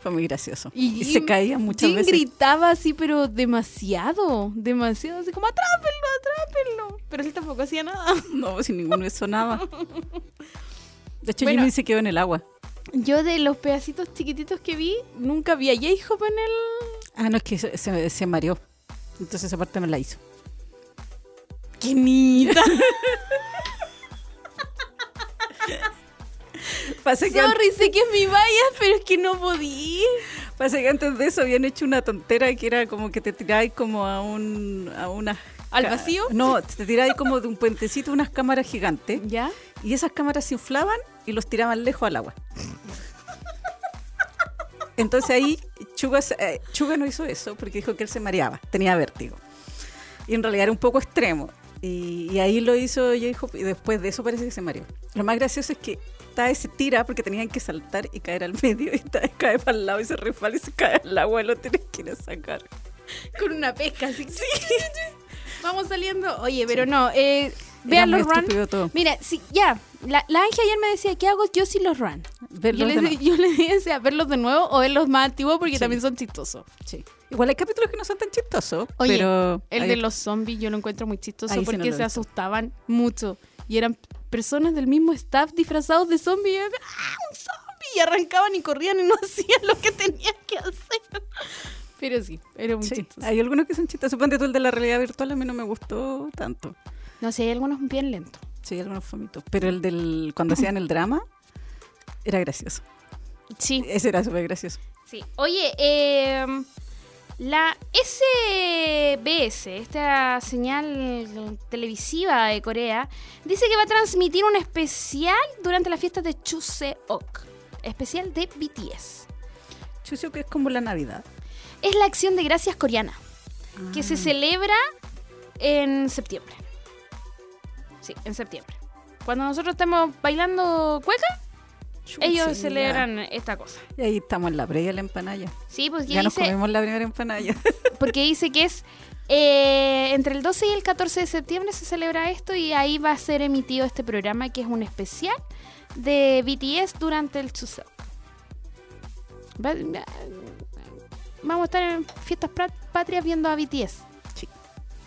Fue muy gracioso. Y Y, Jim- se caía muchas Jin veces. gritaba así, pero demasiado, demasiado, así como atrápenlo, atrápenlo. Pero él tampoco hacía nada. No, sin ninguno sonaba. De hecho, Bueno. Jimmy se quedó en el agua. Yo de los pedacitos chiquititos que vi, nunca vi a J-Hope en el... Ah, no, es que se, se- se mareó. Entonces esa parte me la hizo. ¡Qué nita! Pasa que, Sorry, sé que es mi valla, pero es que no podía. pasa que antes de eso habían hecho una tontera que era como que te tiráis como a un... A una ¿Al vacío? No, te tiráis como de un puentecito unas cámaras gigantes. ¿Ya? Y esas cámaras se inflaban y los tiraban lejos al agua. Entonces ahí Chuga, eh, Chuga no hizo eso porque dijo que él se mareaba, tenía vértigo. Y en realidad era un poco extremo. Y, y ahí lo hizo J-Hope y después de eso parece que se mareó. Lo más gracioso es que Tae se tira porque tenían que saltar y caer al medio y Tae cae para el lado y se resbala y se cae al agua y lo tienes que ir a sacar. Con una pesca así. Vamos saliendo. Oye, pero no, eh, vean los run. todo. Mira, sí, ya. La, la Ángel ayer me decía, ¿qué hago yo si los run? Verlos yo, le, yo le decía, verlos de nuevo o verlos más antiguos porque Sí. también son chistosos. Sí. Igual hay capítulos que no son tan chistosos, Oye, pero... El hay- de los zombies yo lo encuentro muy chistoso Ahí sí no porque lo he se asustaban mucho. Y eran personas del mismo staff disfrazados de zombies. ¡Ah, un zombie! Y arrancaban y corrían y no hacían lo que tenían que hacer. Pero sí, era muy Sí, chistoso. hay algunos que son chistosos. Ponte tú el de la realidad virtual, a mí no me gustó tanto. No sé, hay algunos bien lentos. Sí, algunos fomitos. Pero el del cuando hacían el drama era gracioso. Sí, Ese era súper gracioso. Sí. Oye, eh, la SBS, esta señal televisiva de Corea, dice que va a transmitir un especial durante las fiestas de Chuseok. Especial de BTS. Chuseok es como la Navidad. Es la acción de gracias coreana, que se celebra en septiembre. Sí, en septiembre. Cuando nosotros estamos bailando cueca, ellos Sí, celebran esta cosa. Y ahí estamos en la previa de la empanalla. Sí, pues Ya nos dice, comimos la primera empanalla. porque dice que es eh, entre el 12 y el 14 de septiembre se celebra esto y ahí va a ser emitido este programa que es un especial de BTS durante el Chuseok. Va- va- Vamos a estar en fiestas patrias viendo a BTS.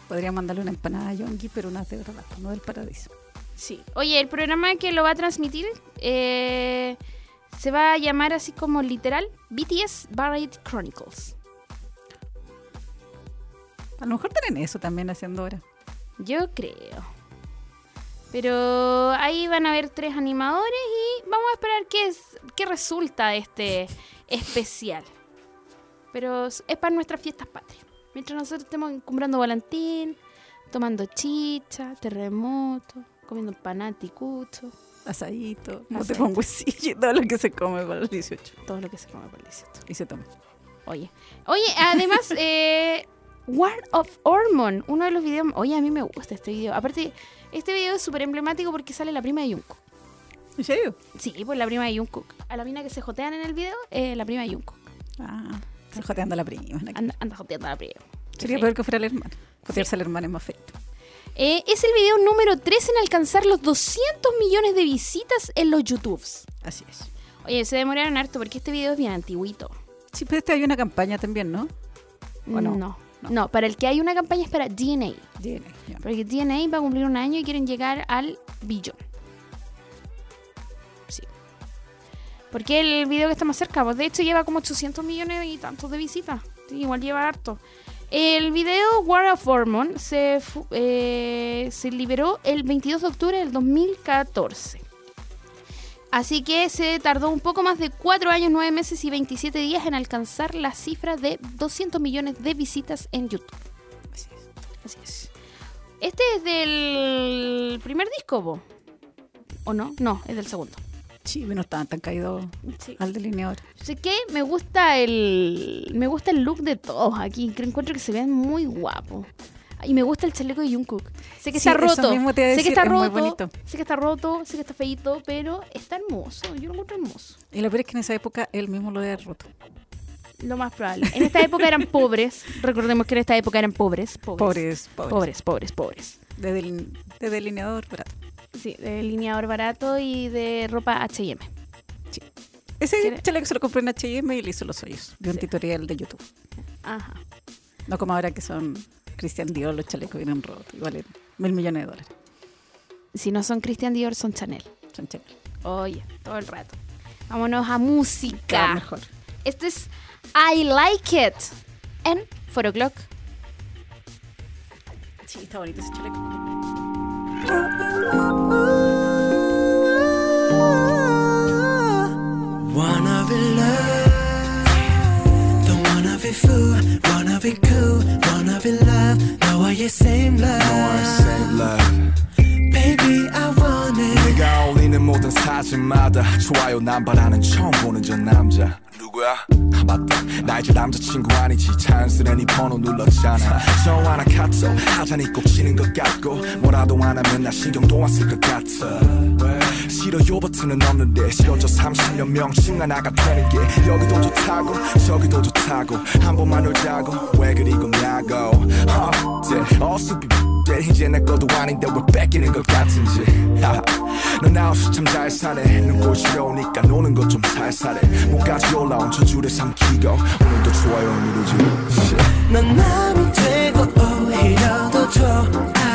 Podría mandarle una empanada a Yongi, pero una de verdad, no del paraíso. Sí. Oye, el programa que lo va a transmitir eh, se va a llamar así como literal BTS Variety Chronicles. A lo mejor tienen eso también haciendo ahora. Yo creo. Pero ahí van a haber tres animadores y vamos a esperar qué, es, qué resulta de este especial. Pero es para nuestras fiestas patrias. Mientras nosotros estemos encumbrando volantín, tomando chicha, terremoto, comiendo panaticucho, Asadito, mote Asadito. con huesillo y todo lo que se come para los 18. todo lo que se come por el 18. Y se toma. Oye, oye, además, eh, War of Ormond, uno de los videos. Oye, a mí me gusta este video. Aparte, este video es súper emblemático porque sale la prima de Jungkook. ¿En serio? Sí, pues la prima de Jungkook. A la mina que se jotean en el video, eh, la prima de Jungkook. Ah, se joteando a la prima. Anda, anda joteando a la prima. Sería peor que fuera el hermano. Jotearse al hermano es más feito. Eh, es el video número 3 en alcanzar los 200 millones de visitas en los YouTubes. Así es. Oye, se demoraron harto porque este video es bien antiguito. Sí, pero este hay una campaña también, ¿no? ¿O no? no? No, para el que hay una campaña es para DNA. DNA, ya. Porque DNA va a cumplir un año y quieren llegar al billón. Sí. Porque el video que está más cerca, pues de hecho lleva como 800 millones y tantos de visitas. Sí, igual lleva harto. El video War of Hormone se, eh, se liberó el 22 de octubre del 2014. Así que se tardó un poco más de 4 años, 9 meses y 27 días en alcanzar la cifra de 200 millones de visitas en YouTube. Así es. Así es. Este es del primer disco, ¿po? ¿o no? No, es del segundo. Sí, no estaban tan caídos Sí. al delineador. Sé que me gusta el me gusta el look de todos aquí. Creo encuentro que se ven muy guapos. Y me gusta el chaleco de Jungkook. Sé que Sí, está roto. mismo te sé que está es roto. Sé que está roto, sé que está feito, pero está hermoso. Yo lo encuentro hermoso. Y lo peor es que en esa época él mismo lo había roto. Lo más probable. En esta época eran pobres. Recordemos que en esta época eran pobres. Pobres. Pobres, pobres. Pobres, pobres, pobres. De, delin- de delineador barato. Sí, de lineador barato y de ropa H&M. Ese ¿Quiere- chaleco se lo compré en H&M y le hizo los hoyos. De un Sí. tutorial de YouTube. Ajá. No como ahora que son Christian Dior, los chalecos vienen rotos y valen mil millones de dólares. Si no son Christian Dior, son Chanel. Son Chanel. Oye, todo el rato. Vámonos a música. mejor. Este es I Like It en 4 O'Clock. Sí, está bonito ese chaleco. 사진마다 좋아요 남발하는 처음 보는 저 남자 누구야? 아 맞다. 나 이제 남자친구 아니지. 자연스레 네 번호 눌렀잖아. 전화나 카톡 하자니 꼭 치는 것 같고. 뭐라도 안 하면 나 신경도 안 쓸 것 같아. 싫어 요 버튼은 없는데. 싫어져 30년 명칭 하나가 되는 게. 여기도 좋다고 저기도 좋다고. 한 번만 놀자고. 왜 그리 겁냐고? 어, 어수비 때 이제 내 것도 아닌데 왜 뺏기는 것 같은지. 넌 아웃이 참잘 사네 눈꽃이 오니까 노는 것 좀 살살해 목까지 올라온 저 줄에 삼키고 오늘도 좋아요 누르지. 넌 남이 되고 오히려 더 좋아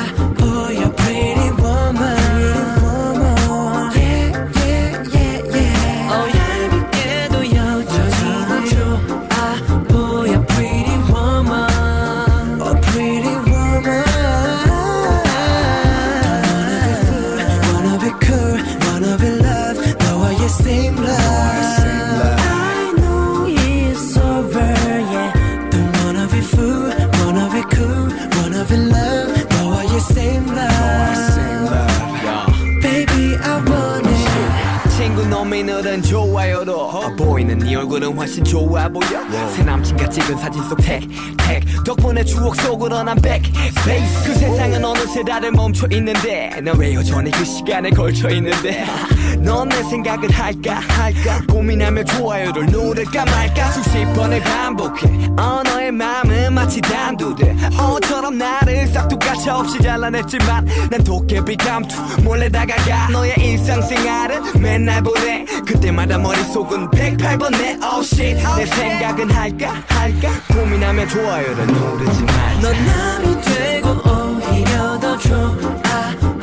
친구 놈이 너는 좋아요로 어, 보이는 네 얼굴은 훨씬 좋아 보여? 새 남친과 찍은 사진 속 택, 택 덕분에 추억 속으로 난 space. 그 세상은 어느새 나를 멈춰 있는데 넌왜 여전히 그 시간에 걸쳐 있는데? 넌 내 생각을 할까? 할까? 고민하며 좋아요를 누를까 말까? 수십 번을 반복해. 어 너의 마음은 마치 단두대. 어처럼 나를 싹둑 가차 없이 잘라냈지만 난 도깨비 감투. 몰래 다가가. 너의 일상생활은 맨날 보내. 그때마다 머릿속은 108번 내 oh shit 내 생각은 할까 할까? 고민하며 좋아요를 누르지 말자 넌 남이 되고 오히려 더 좋아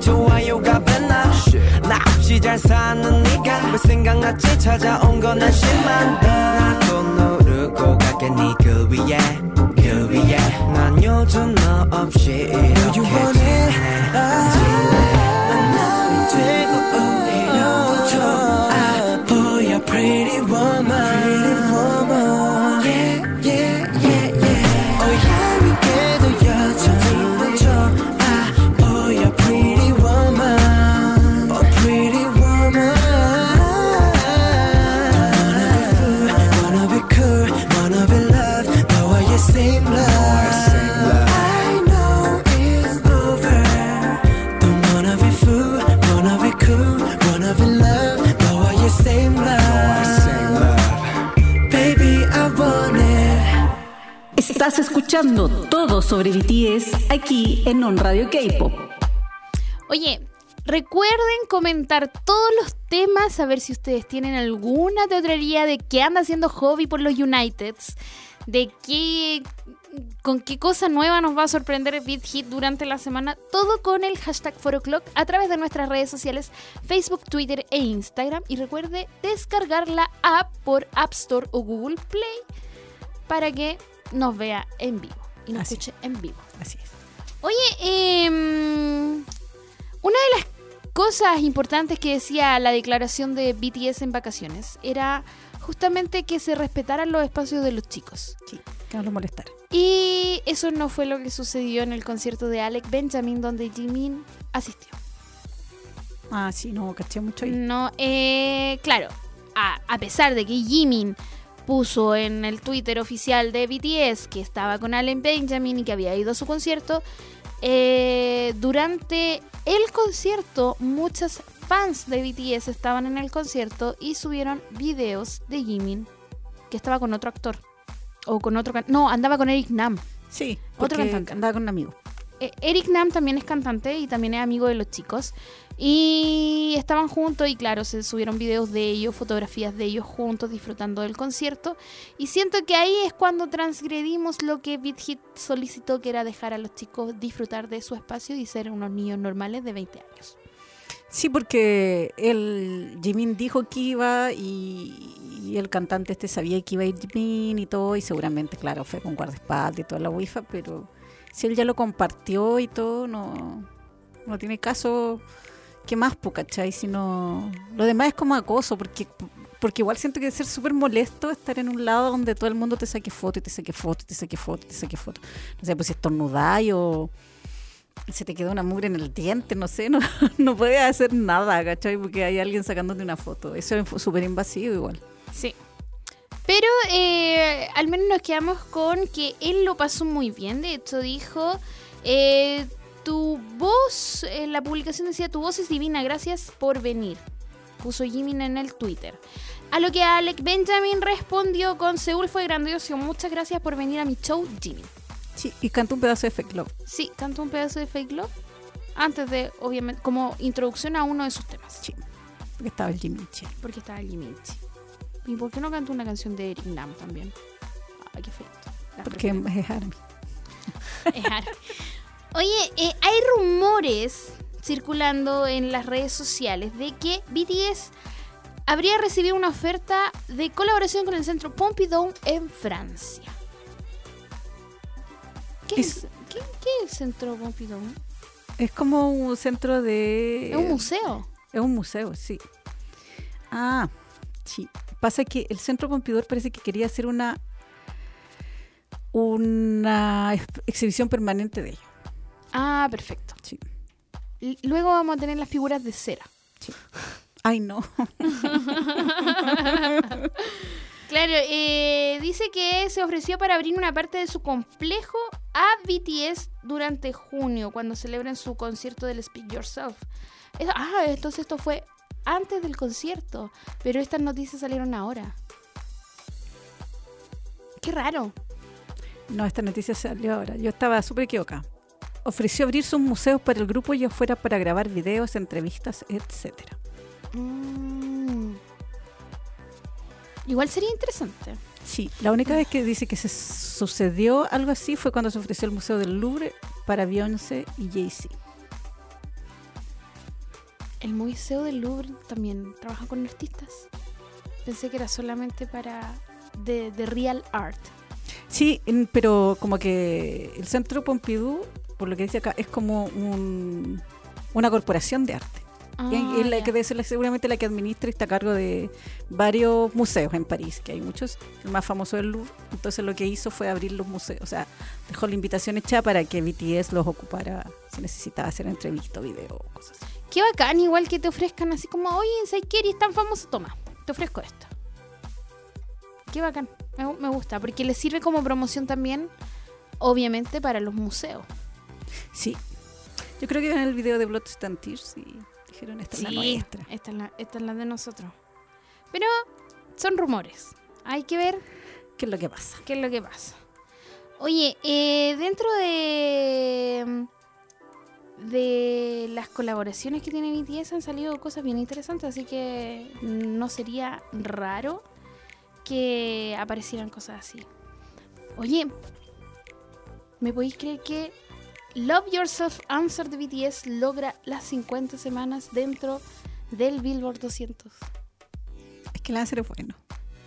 좋아요가 뺐나 나 없이 잘 사는 네가 왜 생각났지? 찾아온 건 한심한 나도 누르고 갈게 네그 위에 그 위에. 난 요즘 너 없이 이렇게 지내. 난 남이 되고 오히려 좋아. 보여 pretty todo sobre BTS aquí en On Radio K-Pop. Oye, recuerden comentar todos los temas, a ver si ustedes tienen alguna teoría de qué anda haciendo Hobby por los Uniteds, de qué con qué cosa nueva nos va a sorprender Beat Hit durante la semana, todo con el hashtag 4o'clock a través de nuestras redes sociales Facebook, Twitter e Instagram. Y recuerde descargar la app por App Store o Google Play para que nos vea en vivo y nos Así. escuche en vivo. Así es. Oye, em, una de las cosas importantes que decía la declaración de BTS en vacaciones era justamente que se respetaran los espacios de los chicos. Sí, que no lo molestara. Y eso no fue lo que sucedió en el concierto de Alec Benjamin, donde Jimin asistió. Ah, sí, no, caché mucho ahí. No, eh, claro, a, a pesar de que Jimin puso en el Twitter oficial de BTS que estaba con Alec Benjamin y que había ido a su concierto, eh, durante el concierto muchas fans de BTS estaban en el concierto y subieron videos de Jimin que estaba con otro actor. O con otro... No, andaba con Eric Nam. Sí, Otro cantante. andaba con un amigo. Eh, Eric Nam también es cantante y también es amigo de los chicos. Y estaban juntos y claro, se subieron videos de ellos, fotografías de ellos juntos disfrutando del concierto. Y siento que ahí es cuando transgredimos lo que Beat solicitó, que era dejar a los chicos disfrutar de su espacio y ser unos niños normales de 20 años. Sí, porque el Jimin dijo que iba y, y el cantante este sabía que iba a ir Jimin y todo, y seguramente, claro, fue con guardaespaldas y toda la wifa, pero si él ya lo compartió y todo, no, no tiene caso que más, pues, ¿cachai? Lo demás es como acoso, porque porque igual siento que debe ser súper molesto estar en un lado donde todo el mundo te saque foto y te saque foto y te saque foto y te saque foto. No sé, pues si estornudáis o se te quedó una mugre en el diente, no sé, no, no puedes hacer nada, ¿cachai? Porque hay alguien sacándote una foto. Eso es súper invasivo igual. Sí. Pero eh, al menos nos quedamos con que él lo pasó muy bien. De hecho, dijo: eh, Tu voz, en la publicación decía: Tu voz es divina, gracias por venir. Puso Jimin en el Twitter. A lo que Alec Benjamin respondió con: Seúl fue grandioso, muchas gracias por venir a mi show, Jimin. Sí, y canta un pedazo de Fake Love. Sí, cantó un pedazo de Fake Love antes de, obviamente, como introducción a uno de sus temas. Sí, porque estaba el Jimin. Che. Porque estaba Jimin. ¿Y por qué no cantó una canción de Eric Nam también? Ay, qué feo. Las Porque es Army. Es Ara. Oye, eh, hay rumores circulando en las redes sociales de que BTS habría recibido una oferta de colaboración con el centro Pompidou en Francia. ¿Qué es, Es- ¿qué, qué es el centro Pompidou? Es como un centro de... Es un museo. Es un museo, sí. Ah, sí. Pasa que el Centro Pompidou parece que quería hacer una una ex- exhibición permanente de ello. Ah, perfecto. Sí. L- Luego vamos a tener las figuras de cera. Ay, no. Claro, eh, dice que se ofreció para abrir una parte de su complejo a BTS durante junio, cuando celebren su concierto del Speak Yourself. Ah, entonces esto fue antes del concierto, pero estas noticias salieron ahora. Qué raro. No, esta noticia salió ahora. Yo estaba súper equivocada. Ofreció abrir sus museos para el grupo y afuera para grabar videos, entrevistas, etcétera. Mm. Igual sería interesante. Sí, la única vez que dice que se sucedió algo así fue cuando se ofreció el Museo del Louvre para Beyoncé y Jay-Z. El Museo del Louvre también trabaja con artistas. Pensé que era solamente para de, de real art. Sí, pero como que el Centro Pompidou, por lo que dice acá, es como un- una corporación de arte. Y Ah, es la que la- seguramente la que administra y está a cargo de varios museos en París, que hay muchos, el más famoso es el Louvre. Entonces lo que hizo fue abrir los museos, o sea, dejó la invitación hecha para que BTS los ocupara si necesitaba hacer entrevista, video, cosas así. Qué bacán, igual que te ofrezcan así como, oye, ¿sabes qué? Eres tan famoso, toma, te ofrezco esto. Qué bacán, me, me gusta, porque le sirve como promoción también, obviamente, para los museos. Sí, yo creo que en el video de Blood and Tears y dijeron esta es la nuestra. esta es la, esta es la de nosotros. Pero son rumores, hay que ver ¿Qué es lo que pasa? qué es lo que pasa. Oye, eh, dentro de de las colaboraciones que tiene BTS han salido cosas bien interesantes, así que no sería raro que aparecieran cosas así. Oye, ¿me podéis creer que Love Yourself Answer de BTS logra las 50 semanas dentro del Billboard 200? Es que el Lancer es bueno.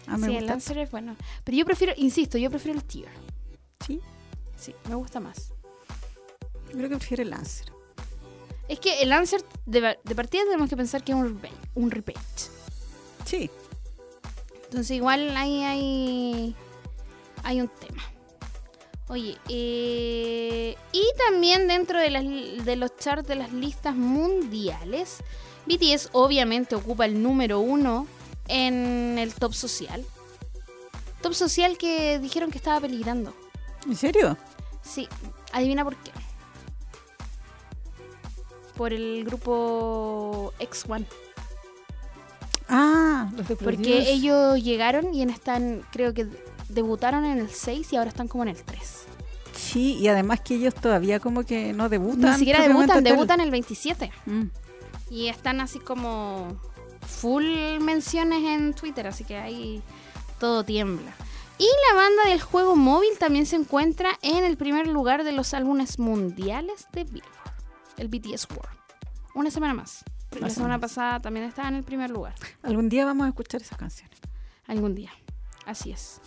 A mí me sí, el. Lancer es bueno. Pero yo prefiero, insisto, yo prefiero el Tier. Sí, Sí, me gusta más. yo creo que prefiero el Lancer. Es que el Answer, de, de partida tenemos que pensar que es un repeat. Un repeat. Sí, Entonces igual ahí hay, hay un tema. Oye, eh, y también dentro de, las, de los charts de las listas mundiales, BTS obviamente ocupa el número uno en el top social. Top social que dijeron que estaba peligrando. ¿en serio? Sí, adivina por qué. Por el grupo X1. Ah, los de Porque ellos llegaron y están, creo que debutaron en el 6 y ahora están como en el 3. Sí, y además que ellos todavía como que no debutan. Ni siquiera debutan, debutan el 27. Mm. Y están así como full menciones en Twitter, así que ahí todo tiembla. Y la banda del juego móvil también se encuentra en el primer lugar de los álbumes mundiales de Billboard, el BTS World. Una semana más. La semana. pasada también estaba en el primer lugar. Algún día vamos a escuchar esas canciones. Algún día. Así es.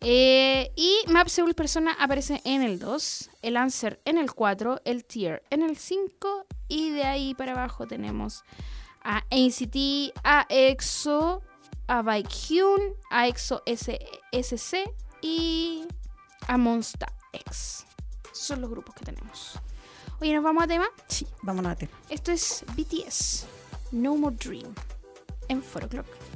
Eh, y Map Seoul Persona aparece en el 2, el Answer en el 4, el Tier en el 5 y de ahí para abajo tenemos a NCT, a EXO, a Baekhyun, a EXO SC y a Monsta X. Esos son los grupos que tenemos. Oye, ¿nos vamos a tema? Sí, vámonos a tema. Esto es BTS, No More Dream, en 4 O'Clock.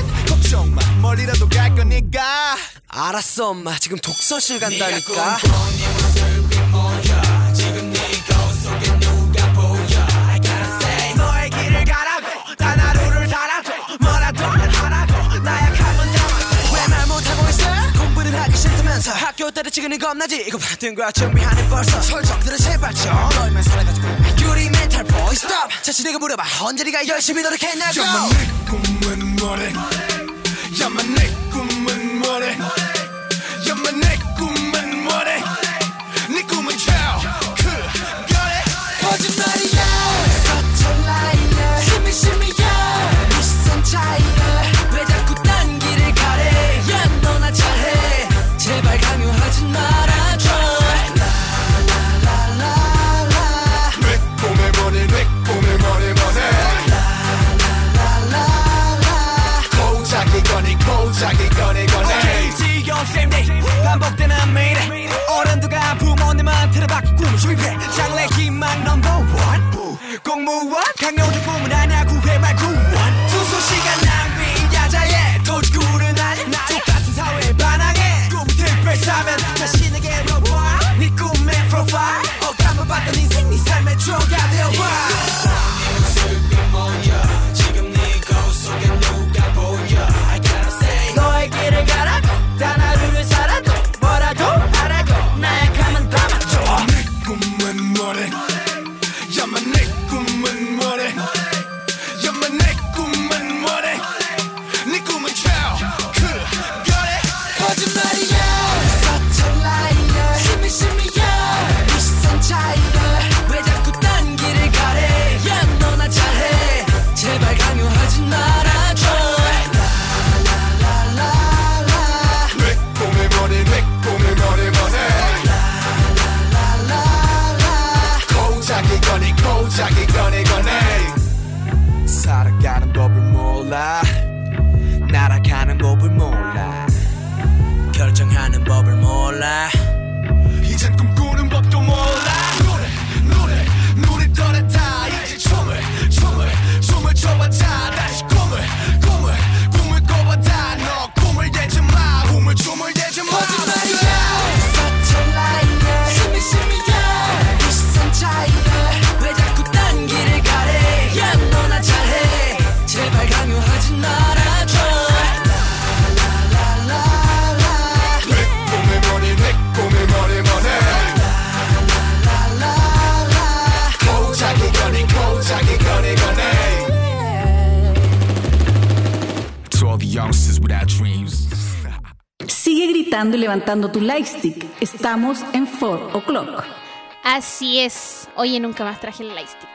걱정 마. 멀리라도 갈 거니까. 알았어 엄마. 지금 독서실 간다니까. 하기 싫다면서. 학교 때려치기는 겁나지. 이거 받은 거야 준비하네 벌써. 설정들은 제발 좀 너희만 살아가지고. 유리 멘탈 보이 스톱 자신에게 물어봐. 언제 네가 열심히 노력했냐고. 야마 내 꿈은 뭐래 I'm a nigga, money. money. Levantando tu lightstick. Estamos en 4 o'clock. Así es. Oye, nunca más traje el lightstick.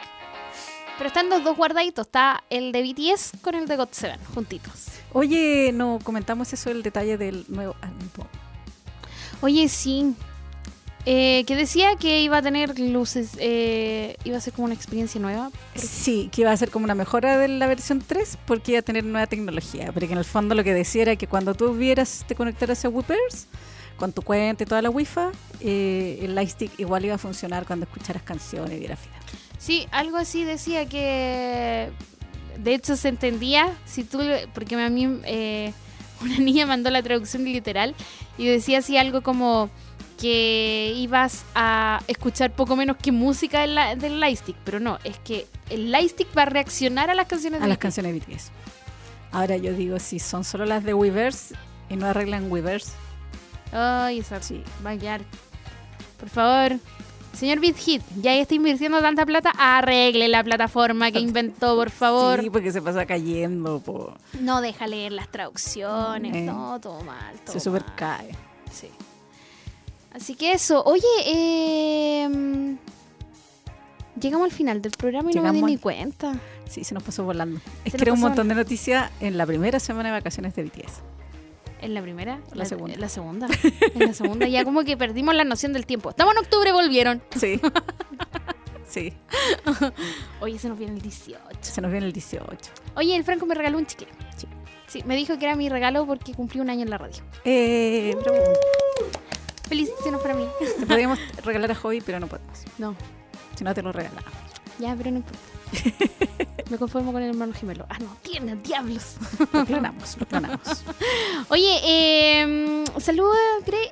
Pero están los dos guardaditos. Está el de BTS con el de GOT7, juntitos. Oye, no comentamos eso, el detalle del nuevo álbum. Oye, sí. Eh, que decía que iba a tener luces, eh, iba a ser como una experiencia nueva. Sí, que iba a ser como una mejora de la versión 3 porque iba a tener nueva tecnología. Pero que en el fondo lo que decía era que cuando tú vieras, te conectaras a Whippers con tu cuenta y toda la Wi-Fi, eh, el Lightstick igual iba a funcionar cuando escucharas canciones y vieras filas. Sí, algo así decía que de hecho se entendía si tú, porque a mí eh, una niña mandó la traducción literal y decía así algo como que ibas a escuchar poco menos que música del, del lightstick, pero no, es que el lightstick va a reaccionar a las canciones A de las BTS. canciones de BTS. Ahora yo digo, si son solo las de Weavers y no arreglan Weavers, Ay, esa Sí. va a quedar. Por favor, señor Beat Hit, ya está invirtiendo tanta plata, arregle la plataforma que inventó, por favor. sí, porque se pasa cayendo, po. No deja leer las traducciones, Eh. no, todo mal. Todo se super mal. cae. Sí. Así que eso, oye, eh, llegamos al final del programa y no me Llegamos di ni cuenta. Sí, se nos pasó volando. Es que era un montón de noticias en la primera semana de vacaciones de BTS. ¿En la primera? La segunda. En la segunda. En la segunda ya como que perdimos la noción del tiempo. Estamos en octubre, volvieron. Sí. sí, Oye, se nos viene el 18. se nos viene el 18. Oye, el Franco me regaló un chicle. Sí. Sí, me dijo que era mi regalo porque cumplí un año en la radio. Eh, bravo. Felicitaciones para mí. Te podríamos regalar a Hobby, pero no podemos. No, Si no, te lo regalamos. ya, pero no importa. Me conformo con el hermano gemelo. Ah, no, tiene diablos. Lo clonamos, lo clonamos. Oye, eh, saluda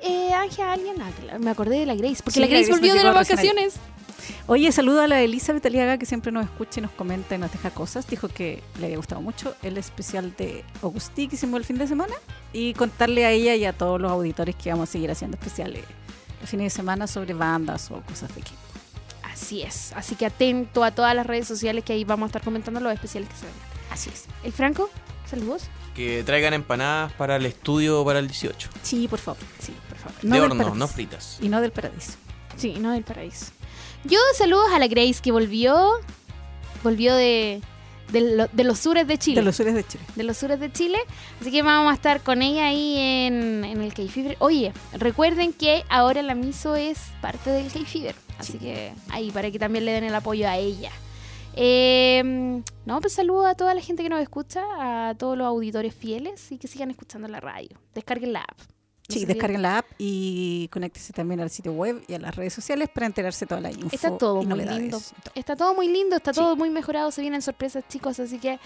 eh, Ángel a alguien. Ah, me acordé de la Grace, porque Sí, la Grace Grace volvió de las vacaciones. Oye, saludo a la Elizabeth Aliaga que siempre nos escucha y nos comenta y nos deja cosas. Dijo que le había gustado mucho el especial de Augustí que hicimos el fin de semana y contarle a ella y a todos los auditores que vamos a seguir haciendo especiales los fines de semana sobre bandas o cosas de K-pop. Así es. Así que atento a todas las redes sociales que ahí vamos a estar comentando los especiales que se vengan. Así es. El Franco, saludos. Que traigan empanadas para el estudio para el 18. Sí, por favor. Sí, por favor. No de horno, paraíso. no fritas. Y no del paradiso. Sí, no del paraíso. Yo saludos a la Grace que volvió. Volvió de, de, lo- de los sures de Chile. De los sures de Chile. de los sures de Chile. Así que vamos a estar con ella ahí en, en el K-Fever. Oye, recuerden que ahora la Miso es parte del K-Fever. Así que ahí, para que también le den el apoyo a ella. Eh, no, pues saludo a toda la gente que nos escucha, a todos los auditores fieles y que sigan escuchando la radio. Descarguen la app. No Sí, descarguen la app y conéctese también al sitio web y a las redes sociales para enterarse de toda la info Está todo y muy novedades lindo. Está todo muy lindo, está Sí. todo muy mejorado, se vienen sorpresas, chicos, así que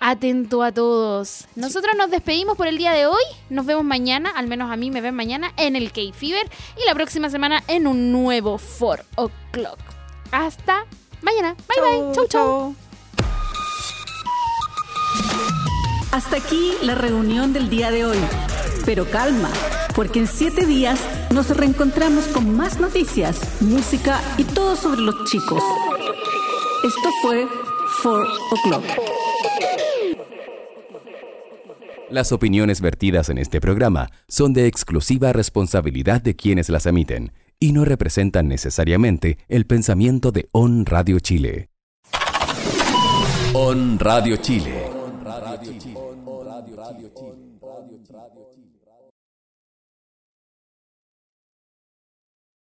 atento a todos. Nosotros nos despedimos por el día de hoy. Nos vemos mañana, al menos a mí me ven mañana en el K-Fever y la próxima semana en un nuevo 4 O'Clock. Hasta mañana. Bye bye. Chau, chau. Hasta aquí la reunión del día de hoy. Pero calma, porque en siete días nos reencontramos con más noticias, música y todo sobre los chicos. Esto fue 4 O'Clock. Las opiniones vertidas en este programa son de exclusiva responsabilidad de quienes las emiten y no representan necesariamente el pensamiento de On Radio Chile. On Radio Chile.